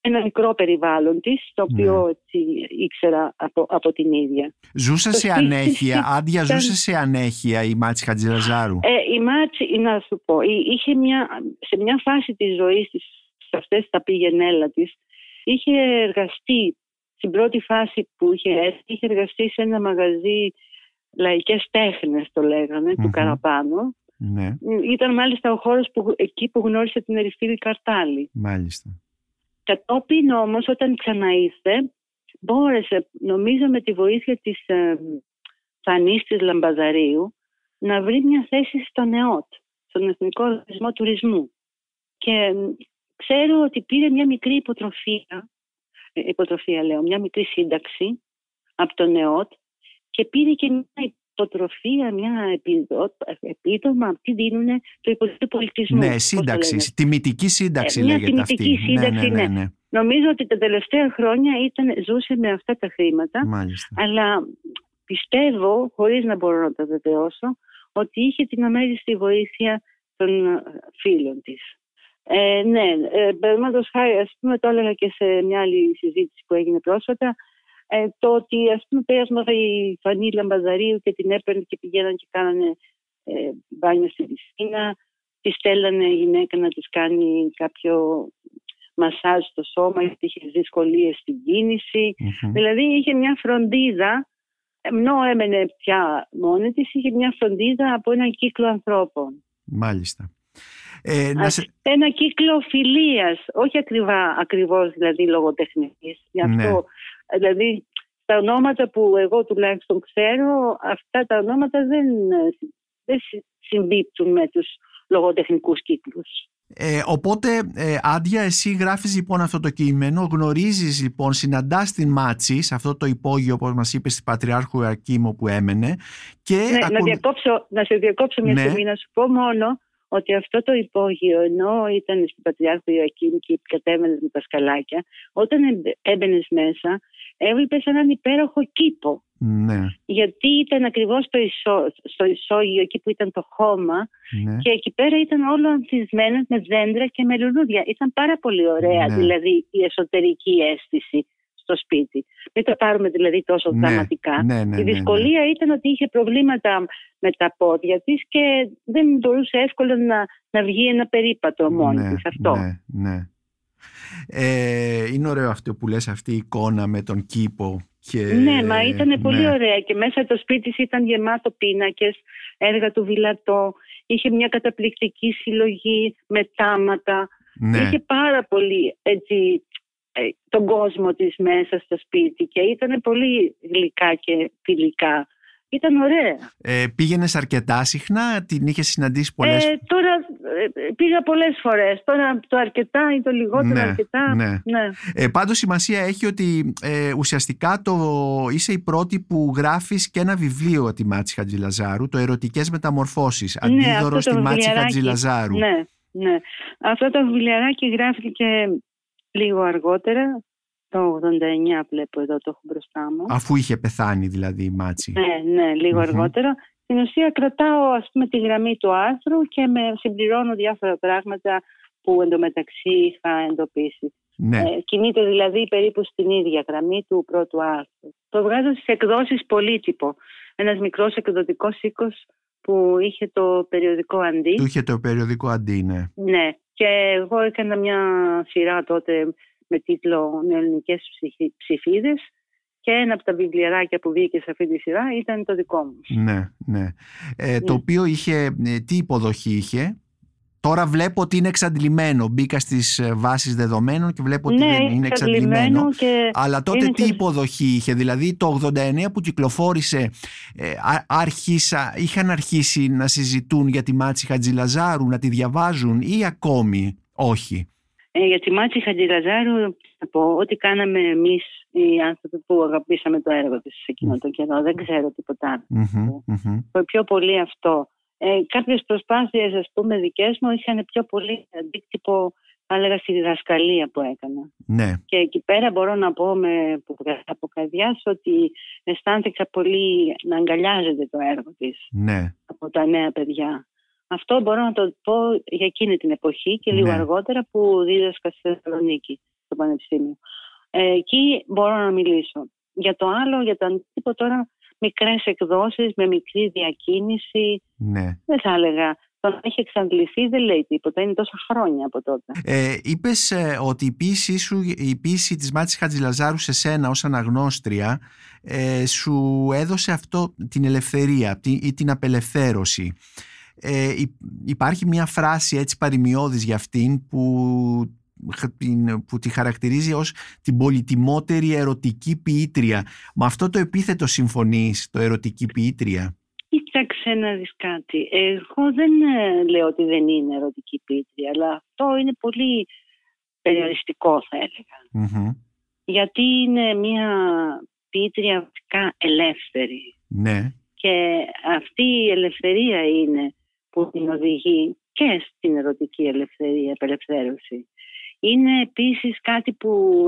Speaker 4: ένα μικρό περιβάλλον της, το οποίο
Speaker 1: Ναι.
Speaker 4: έτσι, ήξερα από, από την ίδια.
Speaker 1: Ζούσε
Speaker 4: Το
Speaker 1: σε
Speaker 4: σπίτι
Speaker 1: ανέχεια,
Speaker 4: της
Speaker 1: Άντια
Speaker 4: ήταν-
Speaker 1: ζούσε σε ανέχεια η Μάτση Χατζηλαζάρου.
Speaker 4: Ε, η Μάτση, να σου πω, εί- είχε μια, σε μια φάση της ζωής της, σε αυτές τα πηγενέλα της, είχε εργαστεί στην πρώτη φάση που είχε έρθει, είχε εργαστεί σε ένα μαγαζί λαϊκές τέχνες το λεγανε του Καραπάνου.
Speaker 1: Ναι,
Speaker 4: Ήταν μάλιστα ο χώρος που, εκεί που γνώρισε την Ερυφίλη Καρτάλη.
Speaker 1: μάλιστα.
Speaker 4: Κατόπιν όμως όταν ξαναήρθε μπόρεσε νομίζω με τη βοήθεια της ε, Φανής της Λαμπαδαρίου να βρει μια θέση στο ΝΕΟΤ, στον Εθνικό Οργανισμό Τουρισμού. Και ε, ξέρω ότι πήρε μια μικρή υποτροφία, ε, υποτροφία λέω, μια μικρή σύνταξη από το ΝΕΟΤ και πήρε και μια υποτροφία, μια επιδο- επίδομα, τι δίνουν το Υπουργείο Πολιτισμού.
Speaker 1: Ναι,
Speaker 4: πώς το
Speaker 1: σύνταξη.
Speaker 4: λένε.
Speaker 1: Τιμητική σύνταξη
Speaker 4: Ε, μια
Speaker 1: λέγεται αυτή.
Speaker 4: τιμητική
Speaker 1: Ναι,
Speaker 4: σύνταξη,
Speaker 1: ναι, ναι,
Speaker 4: ναι.
Speaker 1: ναι.
Speaker 4: Νομίζω ότι τα τελευταία χρόνια ήταν, ζούσε με αυτά τα χρήματα,
Speaker 1: Μάλιστα.
Speaker 4: αλλά πιστεύω, χωρίς να μπορώ να το βεβαιώσω, ότι είχε την αμέριστη βοήθεια των ε, φίλων της. Ε, ναι, ε, παραδείγματος χάρη, ας πούμε, το έλεγα και σε μια άλλη συζήτηση που έγινε πρόσφατα, ε, το ότι ας πούμε πέρασμα η Φανή Λαμπαδαρίου και την έπαιρνε και πηγαίναν και κάνανε ε, μπάνιο στην πισίνα, τη στέλνανε η γυναίκα να της κάνει κάποιο μασάζ στο σώμα γιατί είχε δυσκολίες στην κίνηση.
Speaker 1: Μμμ.
Speaker 4: Δηλαδή είχε μια φροντίδα, ενώ έμενε πια μόνη της, είχε μια φροντίδα από έναν κύκλο ανθρώπων.
Speaker 1: Μάλιστα. Ε, να
Speaker 4: Ας-
Speaker 1: σε...
Speaker 4: Ένα κύκλο φιλίας, όχι ακριβά, ακριβώς δηλαδή λογοτεχνικής. Γι' αυτό, δηλαδή, τα ονόματα που εγώ τουλάχιστον ξέρω, αυτά τα ονόματα δεν, δεν συ- συμπίπτουν με τους λογοτεχνικούς κύκλους.
Speaker 1: Ε, οπότε, ε, Άντια, εσύ γράφεις λοιπόν αυτό το κείμενο, γνωρίζεις λοιπόν, συναντάς την Μάτση σε αυτό το υπόγειο, όπως μας είπες, της Πατριάρχου Ακίμο που έμενε και
Speaker 4: Ναι, να,
Speaker 1: ακολου-
Speaker 4: διακόψω, να σε διακόψω μια
Speaker 1: Ναι.
Speaker 4: στιγμή να σου πω μόνο ότι αυτό το υπόγειο ενώ ήταν στην Πατριάρχου Ιωακήμ και κατέβαινε με τα σκαλάκια, όταν έμπαινες μέσα έβλεπες έναν υπέροχο κήπο.
Speaker 1: Ναι,
Speaker 4: Γιατί ήταν ακριβώς στο, ισό, στο ισόγειο εκεί που ήταν το χώμα
Speaker 1: ναι.
Speaker 4: και εκεί πέρα ήταν όλο ανθισμένο με δέντρα και με λουλούδια. Ήταν πάρα πολύ ωραία
Speaker 1: Ναι.
Speaker 4: δηλαδή η εσωτερική αίσθηση στο σπίτι. Μην το πάρουμε δηλαδή τόσο
Speaker 1: Ναι,
Speaker 4: δραματικά.
Speaker 1: ναι, ναι,
Speaker 4: Η
Speaker 1: ναι,
Speaker 4: δυσκολία ήταν ότι είχε προβλήματα με τα πόδια της και δεν μπορούσε εύκολα να, να βγει ένα περίπατο μόνη
Speaker 1: ναι,
Speaker 4: της. Αυτό.
Speaker 1: Ναι, ναι. Ε, είναι ωραίο αυτό που λες αυτή η εικόνα με τον κήπο. Και...
Speaker 4: Ναι, μα ήταν πολύ
Speaker 1: ναι.
Speaker 4: ωραία και μέσα το σπίτι της ήταν γεμάτο πίνακες, έργα του Βιλατό, είχε μια καταπληκτική συλλογή με τάματα,
Speaker 1: Ναι.
Speaker 4: είχε πάρα πολύ έτσι, ε, τον κόσμο της μέσα στο σπίτι και ήταν πολύ γλυκά και φιλικά. Ήταν ωραία.
Speaker 1: Ε, πήγαινες αρκετά συχνά, την είχες συναντήσει πολλές
Speaker 4: Ε, τώρα ε, πήγα πολλές φορές. Τώρα το αρκετά ή το λιγότερο
Speaker 1: Ναι,
Speaker 4: αρκετά.
Speaker 1: ναι.
Speaker 4: ναι.
Speaker 1: Ε, πάντως σημασία έχει ότι ε, ουσιαστικά το, είσαι η πρώτη που γράφεις και ένα βιβλίο τη Μάτση Χατζηλαζάρου, το «Ερωτικές μεταμορφώσεις»,
Speaker 4: Ναι,
Speaker 1: αντίδωρο
Speaker 4: αυτό το
Speaker 1: στη Μάτση
Speaker 4: βιβλιαράκι.
Speaker 1: Χατζηλαζάρου.
Speaker 4: Ναι, ναι. Αυτό το βιβλιαράκι γράφτηκε λίγο αργότερα. Το 89 βλέπω εδώ, το έχω μπροστά μου.
Speaker 1: Αφού είχε πεθάνει δηλαδή η Μάτση.
Speaker 4: Ναι, ναι, λίγο
Speaker 1: Μμμ.
Speaker 4: αργότερα. Στην ουσία κρατάω ας πούμε τη γραμμή του άρθρου και με συμπληρώνω διάφορα πράγματα που εντωμεταξύ είχα εντοπίσει.
Speaker 1: Ναι.
Speaker 4: Ε, κινείται δηλαδή περίπου στην ίδια γραμμή του πρώτου άρθρου. Το βγάζω στις εκδόσεις πολύτυπο. Ένας μικρός εκδοτικός οίκος που είχε το περιοδικό αντί.
Speaker 1: Του είχε το περιοδικό αντί, ναι.
Speaker 4: Ναι. Και εγώ έκανα μια σειρά τότε με τίτλο «Νεοελληνικές ψυχι- ψηφίδες» και ένα από τα βιβλιαράκια που βγήκε σε αυτή τη σειρά ήταν το δικό μου.
Speaker 1: Ναι, ναι. Ε, Το
Speaker 4: Ναι.
Speaker 1: οποίο είχε, ε, τι υποδοχή είχε; Τώρα βλέπω ότι είναι εξαντλημένο. Μπήκα στις ε, βάσεις δεδομένων και βλέπω ότι
Speaker 4: ναι,
Speaker 1: δεν είναι εξαντλημένο.
Speaker 4: εξαντλημένο και
Speaker 1: Αλλά τότε
Speaker 4: είναι
Speaker 1: τι
Speaker 4: σε-
Speaker 1: υποδοχή είχε, δηλαδή το 89 που κυκλοφόρησε, ε, α- άρχισα, είχαν αρχίσει να συζητούν για τη Μάτση Χατζηλαζάρου, να τη διαβάζουν ή ακόμη όχι;
Speaker 4: Ε, για τη Μάτση Χατζηλαζάρου θα πω ότι κάναμε εμείς οι άνθρωποι που αγαπήσαμε το έργο της σε εκείνο τον καιρό. Δεν ξέρω τίποτα άλλο.
Speaker 1: Μμμ, μμμ.
Speaker 4: Το πιο πολύ αυτό. Ε, κάποιες προσπάθειες ας πούμε δικές μου είχαν πιο πολύ αντίκτυπο θα έλεγα στη διδασκαλία που έκανα.
Speaker 1: Ναι,
Speaker 4: Και εκεί πέρα μπορώ να πω με, από καρδιάς ότι αισθάνθηκα πολύ να αγκαλιάζεται το έργο της
Speaker 1: ναι,
Speaker 4: από τα νέα παιδιά. Αυτό μπορώ να το πω για εκείνη την εποχή και λίγο
Speaker 1: Ναι.
Speaker 4: αργότερα που δίδασκα στη Θεσσαλονίκη, στο Πανεπιστήμιο. Ε, εκεί μπορώ να μιλήσω. Για το άλλο, για το αντίπο τώρα, μικρές εκδόσεις με μικρή διακίνηση,
Speaker 1: ναι.
Speaker 4: δεν θα έλεγα. το έχει εξαντληθεί δεν λέει τίποτα. Είναι τόσα χρόνια από τότε.
Speaker 1: Ε, είπες ε, ότι η ποίησή σου, η ποίηση της Μάτσης Χατζηλαζάρου σε σένα ως αναγνώστρια ε, σου έδωσε αυτό την ελευθερία ή την απελευθέρωση. Ε, υπάρχει μια φράση έτσι παρημιώδης για αυτήν που, που τη χαρακτηρίζει ως την πολυτιμότερη ερωτική ποιήτρια. Με αυτό το επίθετο συμφωνείς, το ερωτική ποιήτρια;
Speaker 4: Κοίταξε να δεις κάτι. Εγώ δεν ε, λέω ότι δεν είναι ερωτική ποιήτρια, αλλά αυτό είναι πολύ περιοριστικό θα ελεγα Γιατί είναι μια ποιήτρια βασικά ελεύθερη.
Speaker 1: Ναι.
Speaker 4: Και αυτή η ελευθερία είναι που την οδηγεί και στην ερωτική ελευθερία, απελευθέρωση. Είναι επίσης κάτι που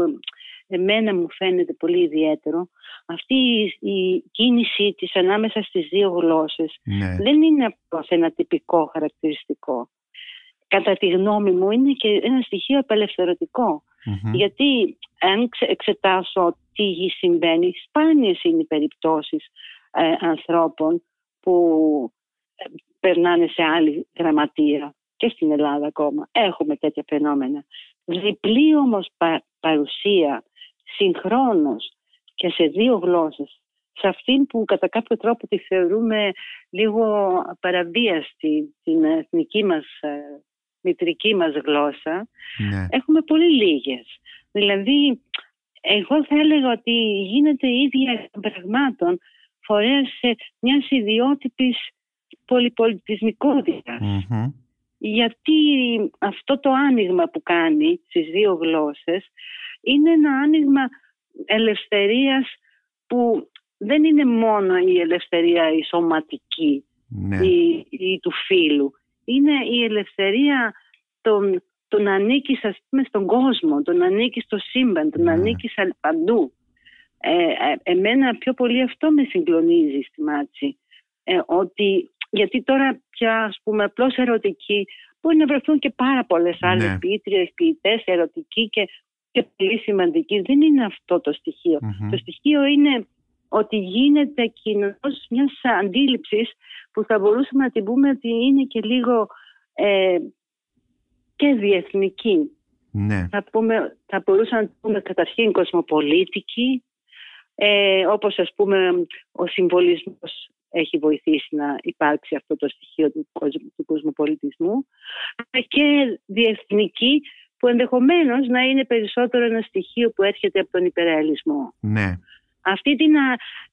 Speaker 4: εμένα μου φαίνεται πολύ ιδιαίτερο. Αυτή η κίνησή της ανάμεσα στις δύο γλώσσες
Speaker 1: ναι.
Speaker 4: δεν είναι απλώς ένα τυπικό χαρακτηριστικό. Κατά τη γνώμη μου είναι και ένα στοιχείο Γιατί αν εξετάσω τι συμβαίνει, σπάνιες είναι οι περιπτώσεις ε, ανθρώπων που ε, περνάνε σε άλλη γραμματεία και στην Ελλάδα ακόμα. Έχουμε τέτοια φαινόμενα. Διπλή όμως παρουσία συγχρόνως και σε δύο γλώσσες σε αυτήν που κατά κάποιο τρόπο τη θεωρούμε λίγο παραβίαστη την εθνική μας ε, μητρική μας γλώσσα
Speaker 1: ναι.
Speaker 4: έχουμε πολύ λίγες δηλαδή εγώ θα έλεγα ότι γίνεται η ίδια πραγμάτων φορέας σε μιας ιδιότυπης πολυπολιτισμικότητας. Γιατί αυτό το άνοιγμα που κάνει στις δύο γλώσσες είναι ένα άνοιγμα ελευθερίας που δεν είναι μόνο η ελευθερία η σωματική
Speaker 1: ναι.
Speaker 4: ή, του φίλου. Είναι η ελευθερία των, το να ανήκεις ας πούμε στον κόσμο, το να ανήκεις στο σύμπαν, το να ναι. ανήκεις παντού. Ε, ε, εμένα πιο πολύ αυτό με συγκλονίζει στη Μάτση. Ε, ότι γιατί τώρα πια ας πούμε απλώς ερωτική μπορεί να βρεθούν και πάρα πολλές άλλες ναι. ποιήτριες, ποιητές, ερωτικοί και, και πολύ σημαντικοί. Δεν είναι αυτό το στοιχειο Το στοιχείο είναι ότι γίνεται κοινός μιας αντίληψης που θα μπορούσαμε να την πούμε ότι είναι και λίγο ε, και διεθνική.
Speaker 1: Ναι.
Speaker 4: Θα, πούμε, θα μπορούσαμε να πούμε καταρχήν κοσμοπολίτικη, ε, όπως ας πούμε ο συμβολισμός έχει βοηθήσει να υπάρξει αυτό το στοιχείο του, του κοσμοπολιτισμού και διεθνική που ενδεχομένως να είναι περισσότερο ένα στοιχείο που έρχεται από τον υπερεαλισμό.
Speaker 1: Ναι.
Speaker 4: Αυτή, την,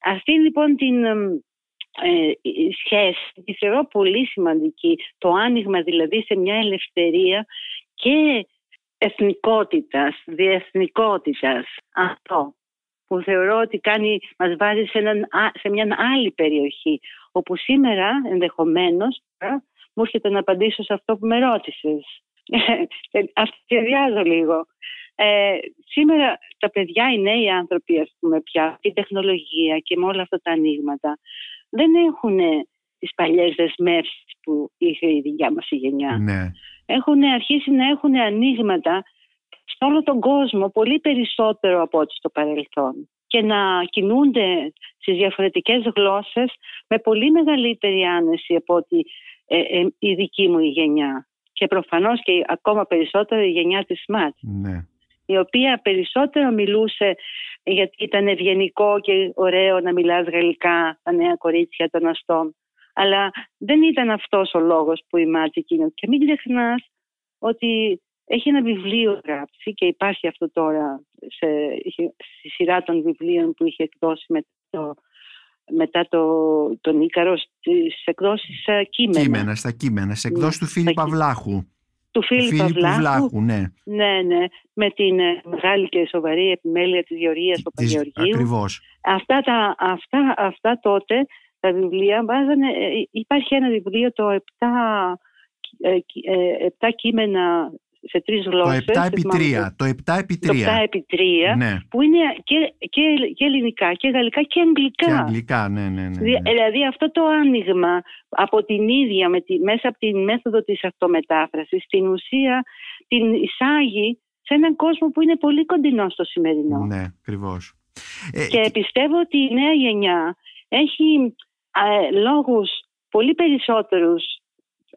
Speaker 4: αυτή λοιπόν την ε, σχέση τη θεωρώ πολύ σημαντική. Το άνοιγμα δηλαδή σε μια ελευθερία και εθνικότητας, διεθνικότητας. Αυτό που θεωρώ ότι κάνει, μας βάζει σε, έναν, σε μια άλλη περιοχή όπου σήμερα ενδεχομένως μου έρχεται να απαντήσω σε αυτό που με ρώτησες. Αυτοδιάζω λίγο. Ε, σήμερα τα παιδιά, οι νέοι άνθρωποι, ας πούμε πια, η τεχνολογία και με όλα αυτά τα ανοίγματα, δεν έχουν τις παλιές δεσμεύσεις που είχε η δικιά μας η γενιά.
Speaker 1: Ναι.
Speaker 4: Έχουν αρχίσει να έχουν ανοίγματα σε όλο τον κόσμο πολύ περισσότερο από ό,τι στο παρελθόν και να κινούνται στις διαφορετικές γλώσσες με πολύ μεγαλύτερη άνεση από ότι ε, ε, η δική μου η γενιά και προφανώς και ακόμα περισσότερο η γενιά της ΜΑΤ
Speaker 1: ναι.
Speaker 4: η οποία περισσότερο μιλούσε γιατί ήταν ευγενικό και ωραίο να μιλάς γαλλικά τα νέα κορίτσια των αστών αλλά δεν ήταν αυτός ο λόγος που η ΜΑΤ εκείνος και μην ξεχνάς ότι έχει ένα βιβλίο γράψει και υπάρχει αυτό τώρα σε, στη σειρά των βιβλίων που είχε εκδώσει μετά το, μετά το, τον Ίκαρο στις εκδόσεις κείμενα.
Speaker 1: Κείμενα, στα κείμενα, σε εκδόσεις του Φίλιπ Παυλάχου.
Speaker 4: Του Φίλιπ Παυλάχου,
Speaker 1: ναι.
Speaker 4: Ναι, ναι, με την ε, μεγάλη και σοβαρή επιμέλεια της Γεωργίας Παπαγεωργίου.
Speaker 1: Ακριβώς.
Speaker 4: Αυτά, τα, αυτά, αυτά τότε τα βιβλία βάζανε, ε, υπάρχει ένα βιβλίο το 7, 7 ε, κείμενα σε τρεις γλώσσες.
Speaker 1: Το 7 επί 3. Το 7 επί 3. Το 7
Speaker 4: επί 3 ναι. που είναι και, και, και ελληνικά και γαλλικά και αγγλικά.
Speaker 1: Και αγγλικά, ναι, ναι, ναι, ναι.
Speaker 4: Δηλαδή αυτό το άνοιγμα από την ίδια, με τη, μέσα από τη μέθοδο της αυτομετάφρασης, στην ουσία την εισάγει σε έναν κόσμο που είναι πολύ κοντινό στο σημερινό.
Speaker 1: Ναι, ακριβώς.
Speaker 4: Ε, και πιστεύω ότι η νέα γενιά έχει ε, λόγους πολύ περισσότερους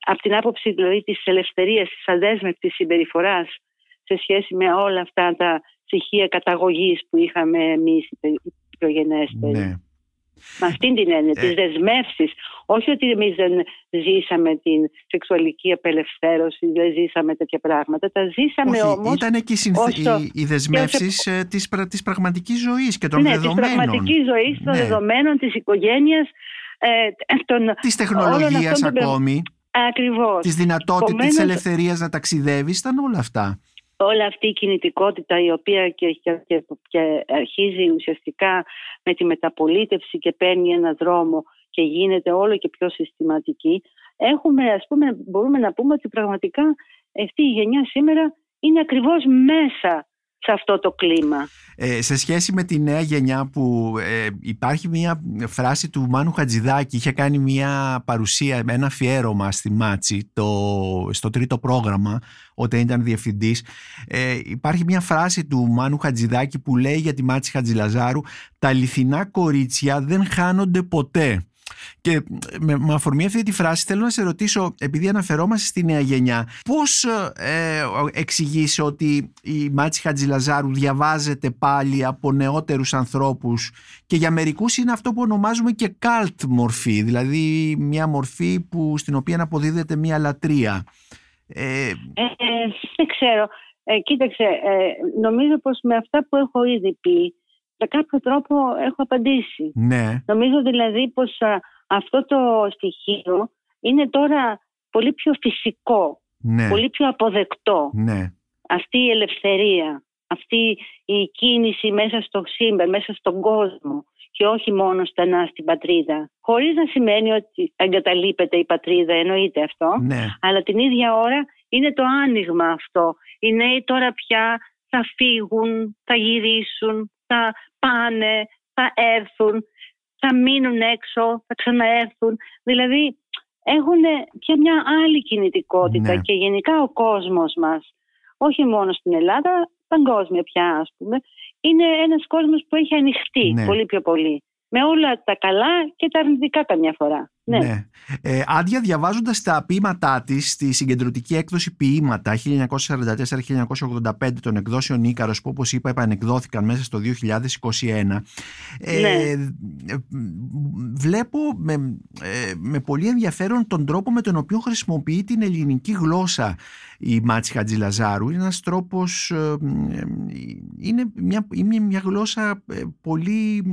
Speaker 4: από την άποψη δηλαδή της ελευθερίας, της αδέσμευτης συμπεριφοράς σε σχέση με όλα αυτά τα στοιχεία καταγωγής που είχαμε εμείς οι προγενέστεροι. Ναι. Με αυτήν την έννοια, ε... τις δεσμεύσεις. Όχι ότι εμείς δεν ζήσαμε την σεξουαλική απελευθέρωση, δεν ζήσαμε τέτοια πράγματα. Τα ζήσαμε
Speaker 1: Όχι,
Speaker 4: όμως...
Speaker 1: Ήταν και οι, συνθ... οι, οι δεσμεύσεις ως... Ε, της, της πραγματικής ζωής και των
Speaker 4: ναι,
Speaker 1: δεδομένων.
Speaker 4: της πραγματικής ζωής, των ναι. δεδομένων, της οικογένειας. Ε, των,
Speaker 1: της τεχνολογίας ακόμη.
Speaker 4: Ακριβώς.
Speaker 1: Της δυνατότητας Επομένως... της ελευθερίας να ταξιδεύεις, ήταν όλα αυτά
Speaker 4: όλη αυτή η κινητικότητα η οποία και, και, και, αρχίζει ουσιαστικά με τη μεταπολίτευση και παίρνει ένα δρόμο και γίνεται όλο και πιο συστηματική έχουμε ας πούμε μπορούμε να πούμε ότι πραγματικά αυτή η γενιά σήμερα είναι ακριβώς μέσα σε αυτό το κλίμα.
Speaker 1: Ε, σε σχέση με τη νέα γενιά που ε, υπάρχει μια φράση του Μάνου Χατζηδάκη είχε κάνει μια παρουσία, ένα αφιέρωμα στη Μάτσι το, στο τρίτο πρόγραμμα όταν ήταν διευθυντής ε, υπάρχει μια φράση του Μάνου Χατζηδάκη που λέει για τη Μάτσι Χατζηλαζάρου «Τα αληθινά κορίτσια δεν χάνονται ποτέ». Και με, με αφορμή αυτή τη φράση θέλω να σε ρωτήσω, επειδή αναφερόμαστε στη νέα γενιά, πώς ε, εξηγείς ότι η Μάτση Χατζηλαζάρου διαβάζεται πάλι από νεότερους ανθρώπους και για μερικούς είναι αυτό που ονομάζουμε και cult μορφή, δηλαδή μια μορφή που, στην οποία αποδίδεται μια λατρεία.
Speaker 4: Ε, ε, δεν ξέρω. Ε, κοίταξε, ε, νομίζω πως με αυτά που έχω ήδη πει με κάποιο τρόπο έχω απαντήσει.
Speaker 1: Ναι.
Speaker 4: Νομίζω δηλαδή πως αυτό το στοιχείο είναι τώρα πολύ πιο φυσικό,
Speaker 1: ναι.
Speaker 4: πολύ πιο αποδεκτό.
Speaker 1: Ναι.
Speaker 4: Αυτή η ελευθερία, αυτή η κίνηση μέσα στο σύμπαν, μέσα στον κόσμο και όχι μόνο στενά στην πατρίδα. Χωρίς να σημαίνει ότι εγκαταλείπεται η πατρίδα, εννοείται αυτό,
Speaker 1: ναι.
Speaker 4: αλλά την ίδια ώρα είναι το άνοιγμα αυτό. Οι νέοι τώρα πια θα φύγουν, θα γυρίσουν, θα πάνε, θα έρθουν, θα μείνουν έξω, θα ξαναέρθουν. Δηλαδή έχουν πια μια άλλη κινητικότητα
Speaker 1: ναι.
Speaker 4: και γενικά ο κόσμος μας, όχι μόνο στην Ελλάδα, παγκόσμια πια ας πούμε, είναι ένας κόσμος που έχει ανοιχτεί
Speaker 1: ναι.
Speaker 4: πολύ πιο πολύ. Με όλα τα καλά και τα αρνητικά καμιά φορά. Ναι.
Speaker 1: ναι. Ε, Άντια, διαβάζοντας τα ποίηματά της στη συγκεντρωτική έκδοση Ποίηματα 1944-1985 των εκδόσεων Ήκαρο, που όπως είπα επανεκδόθηκαν μέσα στο 2021, ε, ναι. βλέπω με, ε, με πολύ ενδιαφέρον τον τρόπο με τον οποίο χρησιμοποιεί την ελληνική γλώσσα η Μάτση Χατζηλαζάρου. Είναι ένας τρόπος, ε, ε, είναι μια, είναι μια γλώσσα πολύ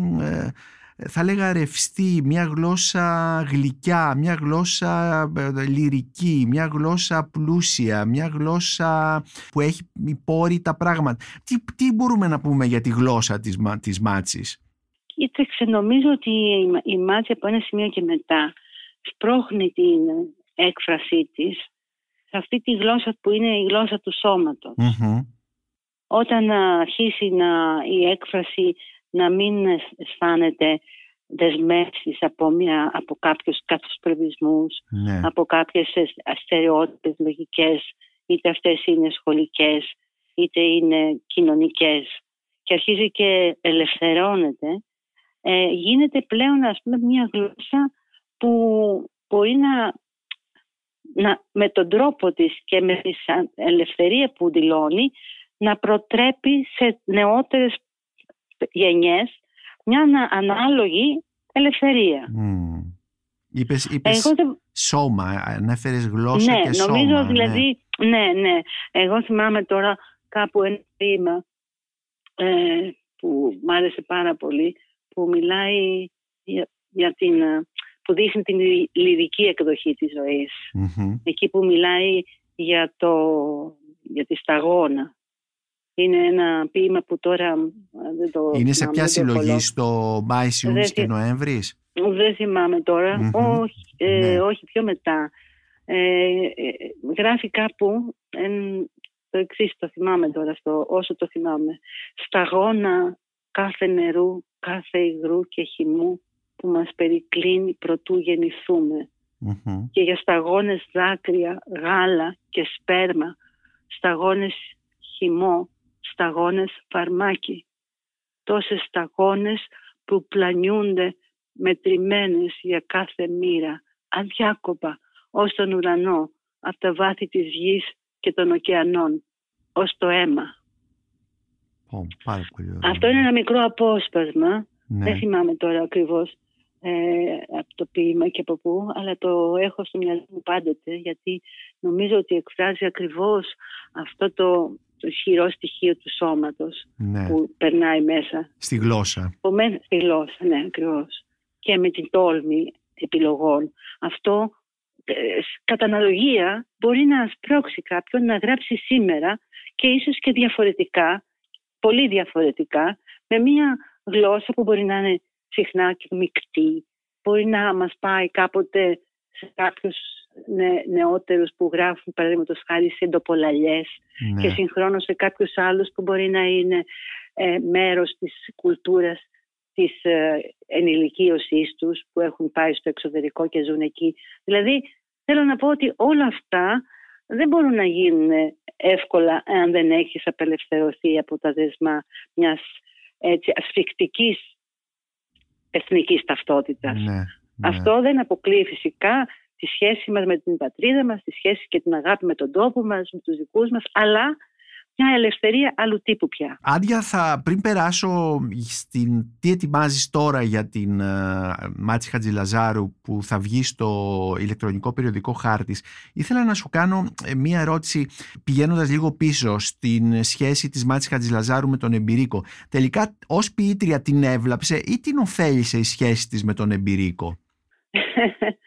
Speaker 1: θα λέγα ρευστή, μια γλώσσα γλυκιά, μια γλώσσα ε, λυρική, μια γλώσσα πλούσια, μια γλώσσα που έχει υπόρρητα πράγματα. Τι, τι μπορούμε να πούμε για τη γλώσσα της, της Μάτσης;
Speaker 4: Κοίταξε, νομίζω ότι η Μάτση από ένα σημείο και μετά σπρώχνει την έκφρασή της σε αυτή τη γλώσσα που είναι η γλώσσα του σωματος Όταν αρχίσει να, η έκφραση να μην αισθάνεται δεσμεύσεις από, μια, από κάποιους καθοσπρεβισμούς,
Speaker 1: ναι.
Speaker 4: από κάποιες αστερεότητες λογικές, είτε αυτές είναι σχολικές, είτε είναι κοινωνικές και αρχίζει και ελευθερώνεται, ε, γίνεται πλέον ας πούμε μια γλώσσα που μπορεί να, να, με τον τρόπο της και με τη ελευθερία που δηλώνει να προτρέπει σε νεότερες γενιές μια ανάλογη ελευθερία.
Speaker 1: Mm. Είπες, είπες σώμα, ανέφερες γλώσσα
Speaker 4: ναι,
Speaker 1: και σώμα.
Speaker 4: Νομίζω ναι. δηλαδή, ναι, ναι. Εγώ θυμάμαι τώρα κάπου ένα ποίημα ε, που μ' άρεσε πάρα πολύ, που μιλάει για, για την, ε, που δείχνει την λυρική εκδοχή της ζωης Εκεί που μιλάει για, το, για τη σταγόνα είναι ένα ποίημα που τώρα δεν το
Speaker 1: Είναι σε ποια συλλογή, στο Μάης, Ιούνις και Νοέμβρης;
Speaker 4: Δεν θυμάμαι όχι, ε, ναι. όχι πιο μετά. Ε, ε, γράφει κάπου, το εξής το θυμάμαι τώρα, στο, όσο το θυμάμαι. Σταγόνα κάθε νερού, κάθε υγρού και χυμού που μας περικλίνει προτού Και για σταγόνες δάκρυα, γάλα και σπέρμα, σταγόνες χυμό σταγόνες φαρμάκι. Τόσες σταγόνες που πλανιούνται μετρημένες για κάθε μοίρα, αδιάκοπα, ως τον ουρανό, από τα βάθη της γης και των ωκεανών, ως το αίμα.
Speaker 1: Ω, πάρα πολύ ωραίο.
Speaker 4: Αυτό είναι ένα μικρό απόσπασμα,
Speaker 1: Ναι.
Speaker 4: δεν θυμάμαι τώρα ακριβώς ε, από το ποίημα και από πού, αλλά το έχω στο μυαλό μου πάντοτε, γιατί νομίζω ότι εκφράζει ακριβώς αυτό το, το ισχυρό στοιχείο του σώματος
Speaker 1: ναι.
Speaker 4: που περνάει μέσα
Speaker 1: Στη γλώσσα.
Speaker 4: Επομένως, στη γλώσσα, ναι, ακριβώς. Και με την τόλμη επιλογών. Αυτό, ε, κατά αναλογία, μπορεί να σπρώξει κάποιον να γράψει σήμερα και ίσως και διαφορετικά, πολύ διαφορετικά, με μια γλώσσα που μπορεί να είναι συχνά και μεικτή. Μπορεί να μας πάει κάποτε σε κάποιους νε, νεότερους που γράφουν, παραδείγματος χάρη, σε εντοπολαλιές και
Speaker 1: Ναι.
Speaker 4: συγχρόνως σε κάποιους άλλους που μπορεί να είναι ε, μέρος της κουλτούρας της ε, ενηλικίωσής τους που έχουν πάει στο εξωτερικό και ζουν εκεί. Δηλαδή θέλω να πω ότι όλα αυτά δεν μπορούν να γίνουν εύκολα αν δεν έχεις απελευθερωθεί από τα δεσμά μιας έτσι, ασφικτικής εθνικής ταυτότητας.
Speaker 1: Ναι. ναι.
Speaker 4: Αυτό δεν αποκλείει φυσικά τη σχέση μας με την πατρίδα μας, τη σχέση και την αγάπη με τον τόπο μας, με τους δικούς μας, αλλά μια ελευθερία άλλου τύπου πια.
Speaker 1: Άντια, θα, πριν περάσω στην τι ετοιμάζεις τώρα για την ε, Μάτση Χατζηλαζάρου που θα βγει στο ηλεκτρονικό περιοδικό Χάρτης, ήθελα να σου κάνω ε, μία ερώτηση πηγαίνοντας λίγο πίσω στην σχέση της Μάτση Χατζηλαζάρου με τον Εμπειρίκο. Τελικά ως ποιήτρια την έβλαψε ή την ωφέλησε η σχέση της με τον Εμπειρίκο;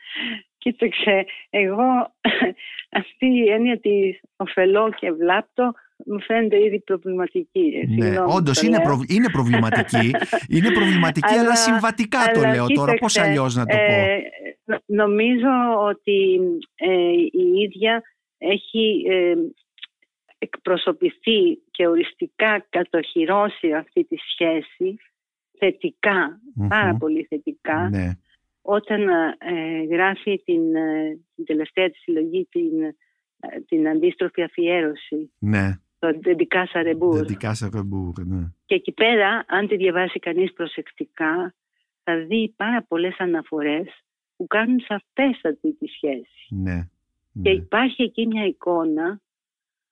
Speaker 4: Κοίταξε, εγώ αυτή η έννοια της ωφελώ και βλάπτω μου φαίνεται ήδη προβληματική.
Speaker 1: Ναι,
Speaker 4: Συγγνώμη
Speaker 1: όντως
Speaker 4: που το
Speaker 1: είναι,
Speaker 4: λέω.
Speaker 1: προ, είναι προβληματική. είναι προβληματική, αλλά,
Speaker 4: Αλλά-
Speaker 1: συμβατικά το
Speaker 4: αλλά
Speaker 1: λέω τώρα. Πώς
Speaker 4: κοίταξε,
Speaker 1: αλλιώς να το πω.
Speaker 4: ε, νο- νομίζω ότι ε, η ίδια έχει ε, εκπροσωπηθεί και οριστικά κατοχυρώσει αυτή τη σχέση θετικά, πάρα
Speaker 1: Μμμ.
Speaker 4: πολύ θετικά,
Speaker 1: Ναι,
Speaker 4: όταν ε, γράφει την, ε, την τελευταία της συλλογή την, ε, την αντίστροφη αφιέρωση,
Speaker 1: ναι.
Speaker 4: το Dedicasa Rebour.
Speaker 1: Δεντικά σε ρεμπούρ, ναι.
Speaker 4: Και εκεί πέρα, αν τη διαβάσει κανείς προσεκτικά, θα δει πάρα πολλές αναφορές που κάνουν σαφέστατη τη σχέση.
Speaker 1: ναι.
Speaker 4: Και
Speaker 1: ναι.
Speaker 4: υπάρχει εκεί μια εικόνα,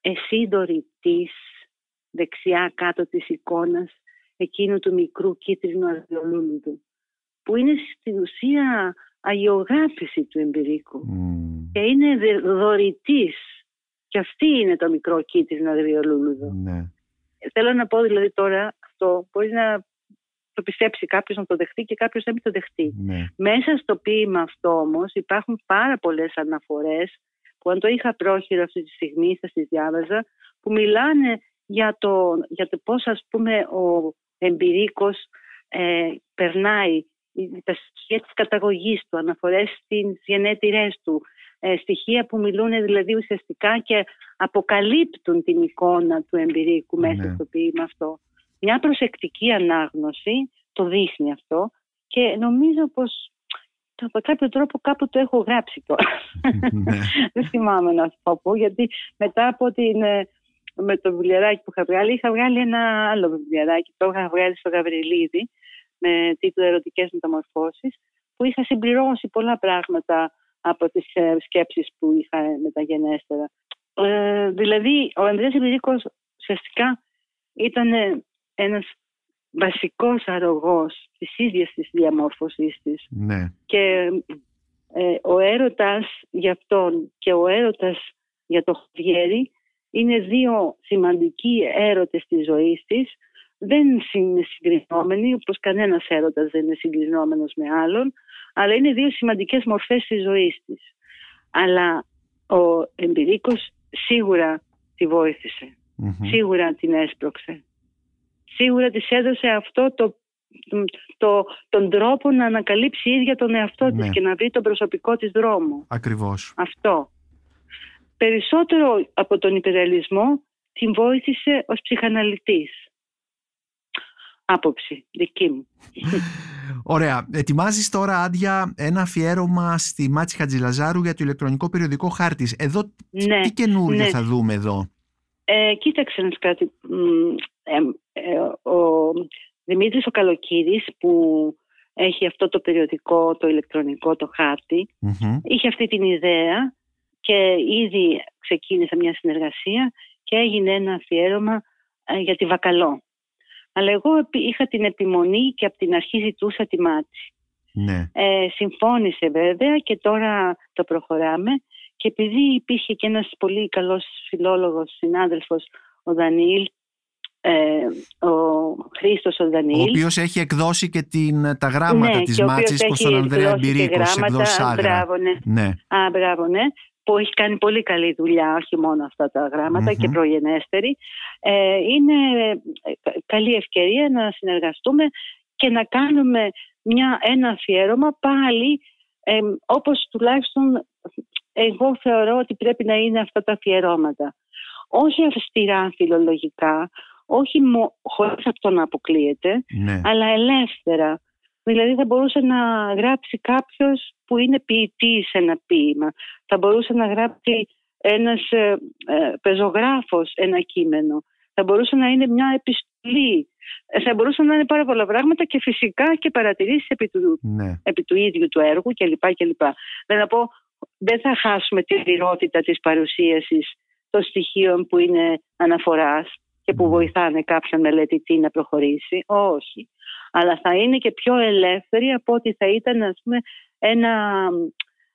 Speaker 4: εσύ δωρητής, δεξιά κάτω της εικόνας, εκείνου του μικρού κίτρινου αδειολούλουδου, που είναι στην ουσία αγιογράφηση του εμπειρίκου
Speaker 1: Μμ,
Speaker 4: και είναι δε- δωρητής. Και αυτή είναι το μικρό κίτρινο αδειολούλουδο.
Speaker 1: ναι.
Speaker 4: Θέλω να πω δηλαδή τώρα αυτό μπορεί να το πιστέψει κάποιος να το δεχτεί και κάποιος να μην το δεχτεί.
Speaker 1: ναι.
Speaker 4: Μέσα στο ποίημα αυτό όμως υπάρχουν πάρα πολλές αναφορές που αν το είχα πρόχειρο αυτή τη στιγμή θα τις διάβαζα που μιλάνε για το, για το πώς ας πούμε ο εμπειρίκος ε, περνάει τα στοιχεία της καταγωγής του, αναφορές στις γενέτηρές του, ε, στοιχεία που μιλούν δηλαδή ουσιαστικά και αποκαλύπτουν την εικόνα του εμπειρίκου μέσα
Speaker 1: Ναι.
Speaker 4: στο ποίημα αυτό. Μια προσεκτική ανάγνωση το δείχνει αυτό και νομίζω πως το, από κάποιο τρόπο κάπου το έχω γράψει τώρα.
Speaker 1: ναι.
Speaker 4: Δεν θυμάμαι να σου πω πού, γιατί μετά από την, ε, με το βιβλιαράκι που είχα βγάλει, είχα βγάλει ένα άλλο βιβλιαράκι, το είχα βγάλει στο Γαβριλίδη, με τίτλο «Ερωτικές μεταμορφώσεις», που είχα συμπληρώσει πολλά πράγματα από τις ε, σκέψεις που είχα μεταγενέστερα. Ε, δηλαδή, ο Ανδρέας Εμπειρίκος ουσιαστικά ήταν ε, ένας βασικός αρρωγός της ίδιας της διαμόρφωσής της
Speaker 1: ναι.
Speaker 4: και ε, ο έρωτας για αυτόν και ο έρωτας για το Χαβιέρι είναι δύο σημαντικοί έρωτες της ζωής της δεν είναι συγκρινόμενοι όπως κανένας έρωτας δεν είναι συγκρινόμενος με άλλον αλλά είναι δύο σημαντικές μορφές της ζωής της αλλά ο εμπειρίκος σίγουρα τη βοήθησε
Speaker 1: Μμμ.
Speaker 4: σίγουρα την έσπρωξε σίγουρα της έδωσε αυτό το το, τον τρόπο να ανακαλύψει η ίδια τον εαυτό της
Speaker 1: Ναι.
Speaker 4: και να βρει τον προσωπικό της δρόμο.
Speaker 1: Ακριβώς.
Speaker 4: Αυτό. Περισσότερο από τον υπεραλισμό την βοήθησε ως ψυχαναλυτής. Άποψη δική μου.
Speaker 1: Ωραία. Ετοιμάζεις τώρα, Άντια, ένα αφιέρωμα στη Μάτση Χατζηλαζάρου για το ηλεκτρονικό περιοδικό χάρτης. Εδώ
Speaker 4: Ναι,
Speaker 1: τι καινούργια
Speaker 4: ναι.
Speaker 1: θα δούμε εδώ;
Speaker 4: Ε, κοίταξε να σου κάτι. Μ, ε, ε, ο Δημήτρης ο Καλοκύρης που έχει αυτό το περιοδικό, το ηλεκτρονικό, το χαρτη Είχε αυτή την ιδέα και ήδη ξεκίνησε μια συνεργασία και έγινε ένα αφιέρωμα ε, για τη Βακαλό. Αλλά εγώ είχα την επιμονή και από την αρχή ζητούσα τη μάτια.
Speaker 1: Ναι.
Speaker 4: Ε, συμφώνησε βέβαια και τώρα το προχωράμε και επειδή υπήρχε και ένας πολύ καλός φιλόλογος συνάδελφος ο Δανίλ ε, ο Χρήστος ο Δανίλ
Speaker 1: ο οποίος έχει εκδώσει και την, τα γράμματα
Speaker 4: ναι,
Speaker 1: της Μάτσης προς τον Ανδρέα Μπυρίκος σε εκδόσεις
Speaker 4: Μπράβο, ναι.
Speaker 1: ναι.
Speaker 4: Α, μπράβο, ναι που έχει κάνει πολύ καλή δουλειά, όχι μόνο αυτά τα γραμματα και προγενέστερη. Ε, είναι ε, καλή ευκαιρία να συνεργαστούμε και να κάνουμε μια, ένα αφιέρωμα πάλι ε, όπως τουλάχιστον εγώ θεωρώ ότι πρέπει να είναι αυτά τα αφιερώματα. Όχι αυστηρά φιλολογικά, όχι μο, χωρίς αυτό να αποκλείεται,
Speaker 1: ναι.
Speaker 4: αλλά ελεύθερα. Δηλαδή θα μπορούσε να γράψει κάποιος που είναι ποιητής ένα ποίημα. Θα μπορούσε να γράψει ένας ε, ε, πεζογράφος ένα κείμενο. Θα μπορούσε να είναι μια επιστολή. Ε, θα μπορούσαν να είναι πάρα πολλά πράγματα και φυσικά και παρατηρήσεις επί του,
Speaker 1: ναι.
Speaker 4: επί του ίδιου του έργου κλπ. κλπ. Δεν θα πω, δεν θα χάσουμε τη πληρότητα της παρουσίασης των στοιχείων που είναι αναφοράς και που ναι. βοηθάνε κάποιον μελετητή να προχωρήσει. Όχι. Αλλά θα είναι και πιο ελεύθερη από ότι θα ήταν ας πούμε, ένα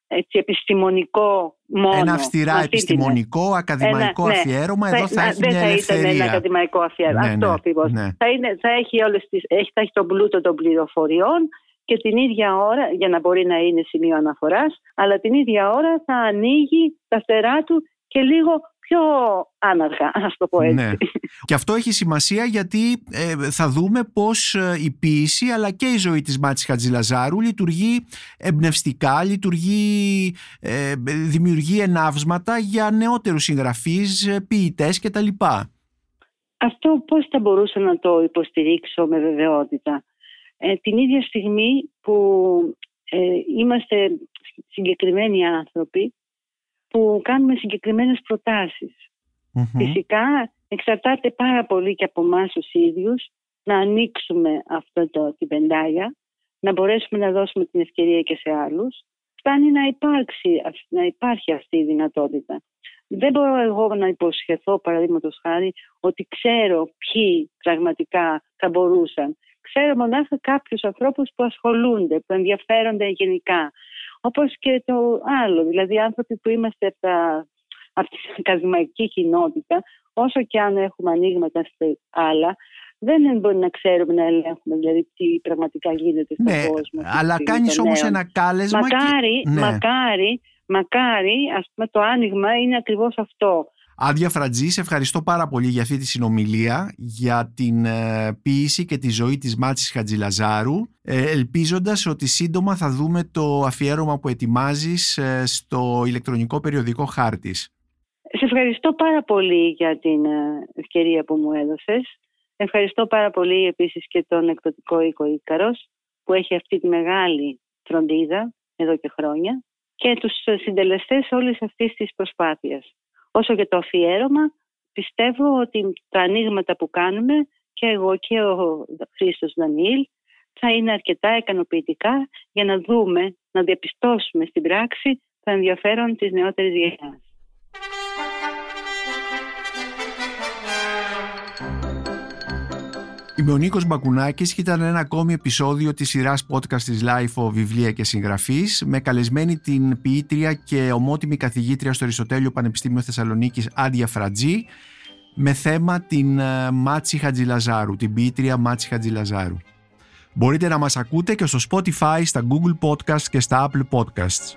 Speaker 4: έτσι, επιστημονικό μόνο.
Speaker 1: Ένα αυστηρά επιστημονικό, την... ακαδημαϊκό ένα, ναι. αφιέρωμα. Εδώ θα, θα έχει
Speaker 4: δεν
Speaker 1: μια
Speaker 4: θα
Speaker 1: ελευθερία.
Speaker 4: ήταν ένα ακαδημαϊκό αφιέρωμα. Ναι, Αυτό ναι, ακριβώς. Ναι. Θα, θα, έχει όλες τις, έχει, θα έχει τον πλούτο των πληροφοριών και την ίδια ώρα, για να μπορεί να είναι σημείο αναφοράς, αλλά την ίδια ώρα θα ανοίγει τα φτερά του και λίγο πιο άναργα, ας το πω έτσι. Ναι.
Speaker 1: Και αυτό έχει σημασία γιατί ε, θα δούμε πώς ε, η ποίηση αλλά και η ζωή της Μάτσης Χατζηλαζάρου λειτουργεί εμπνευστικά, λειτουργεί, ε, δημιουργεί ενάυσματα για νεότερους συγγραφείς, ε, ποιητές κτλ.
Speaker 4: Αυτό πώς θα μπορούσα να το υποστηρίξω με βεβαιότητα. Ε, την ίδια στιγμή που είμαστε συγκεκριμένοι άνθρωποι που κάνουμε συγκεκριμένες Φυσικά εξαρτάται πάρα πολύ και από εμάς τους ίδιους να ανοίξουμε αυτό το, την πεντάγια, να μπορέσουμε να δώσουμε την ευκαιρία και σε άλλους. Φτάνει να, υπάρξει, να υπάρχει αυτή η δυνατότητα. Δεν μπορώ εγώ να υποσχεθώ, παραδείγματος χάρη, ότι ξέρω ποιοι πραγματικά θα μπορούσαν. Ξέρω μονάχα κάποιους ανθρώπους που ασχολούνται, που ενδιαφέρονται γενικά. Όπως και το άλλο, δηλαδή άνθρωποι που είμαστε από, τα, από την ακαδημαϊκή κοινότητα, όσο και αν έχουμε ανοίγματα σε άλλα, δεν μπορεί να ξέρουμε να ελέγχουμε δηλαδή τι πραγματικά γίνεται στον
Speaker 1: ναι,
Speaker 4: κόσμο.
Speaker 1: Αλλά κάνεις όμως ένα κάλεσμα
Speaker 4: μακάρι,
Speaker 1: και...
Speaker 4: ναι. μακάρι, μακάρι, ας πούμε το άνοιγμα είναι ακριβώς αυτό.
Speaker 1: Άντια Φρατζή, σε ευχαριστώ πάρα πολύ για αυτή τη συνομιλία, για την ε, ποίηση και τη ζωή της Μάτσης Χατζηλαζάρου, ε, ελπίζοντας ότι σύντομα θα δούμε το αφιέρωμα που ετοιμάζεις ε, στο ηλεκτρονικό περιοδικό Χάρτης.
Speaker 4: Σε ευχαριστώ πάρα πολύ για την ε, ευκαιρία που μου έδωσες. Ευχαριστώ πάρα πολύ επίσης και τον εκδοτικό οίκο Ίκαρος, που έχει αυτή τη μεγάλη φροντίδα εδώ και χρόνια και τους συντελεστές όλης αυτής της προσπάθειας. Όσο για το αφιέρωμα, πιστεύω ότι τα ανοίγματα που κάνουμε και εγώ και ο Χρήστος Δανίλ θα είναι αρκετά ικανοποιητικά για να δούμε, να διαπιστώσουμε στην πράξη το ενδιαφέρον της νεότερης γενιάς.
Speaker 1: Είμαι ο Νίκος Μπακουνάκης και ήταν ένα ακόμη επεισόδιο της σειράς podcast της LIFO Βιβλία και Συγγραφής με καλεσμένη την ποιήτρια και ομότιμη καθηγήτρια στο Αριστοτέλειο Πανεπιστήμιο Θεσσαλονίκης Άντια Φρατζή με θέμα την ε, Μάτσι Χατζηλαζάρου, την ποιήτρια Μάτσι Χατζηλαζάρου. Μπορείτε να μας ακούτε και στο Spotify, στα Google Podcasts και στα Apple Podcasts.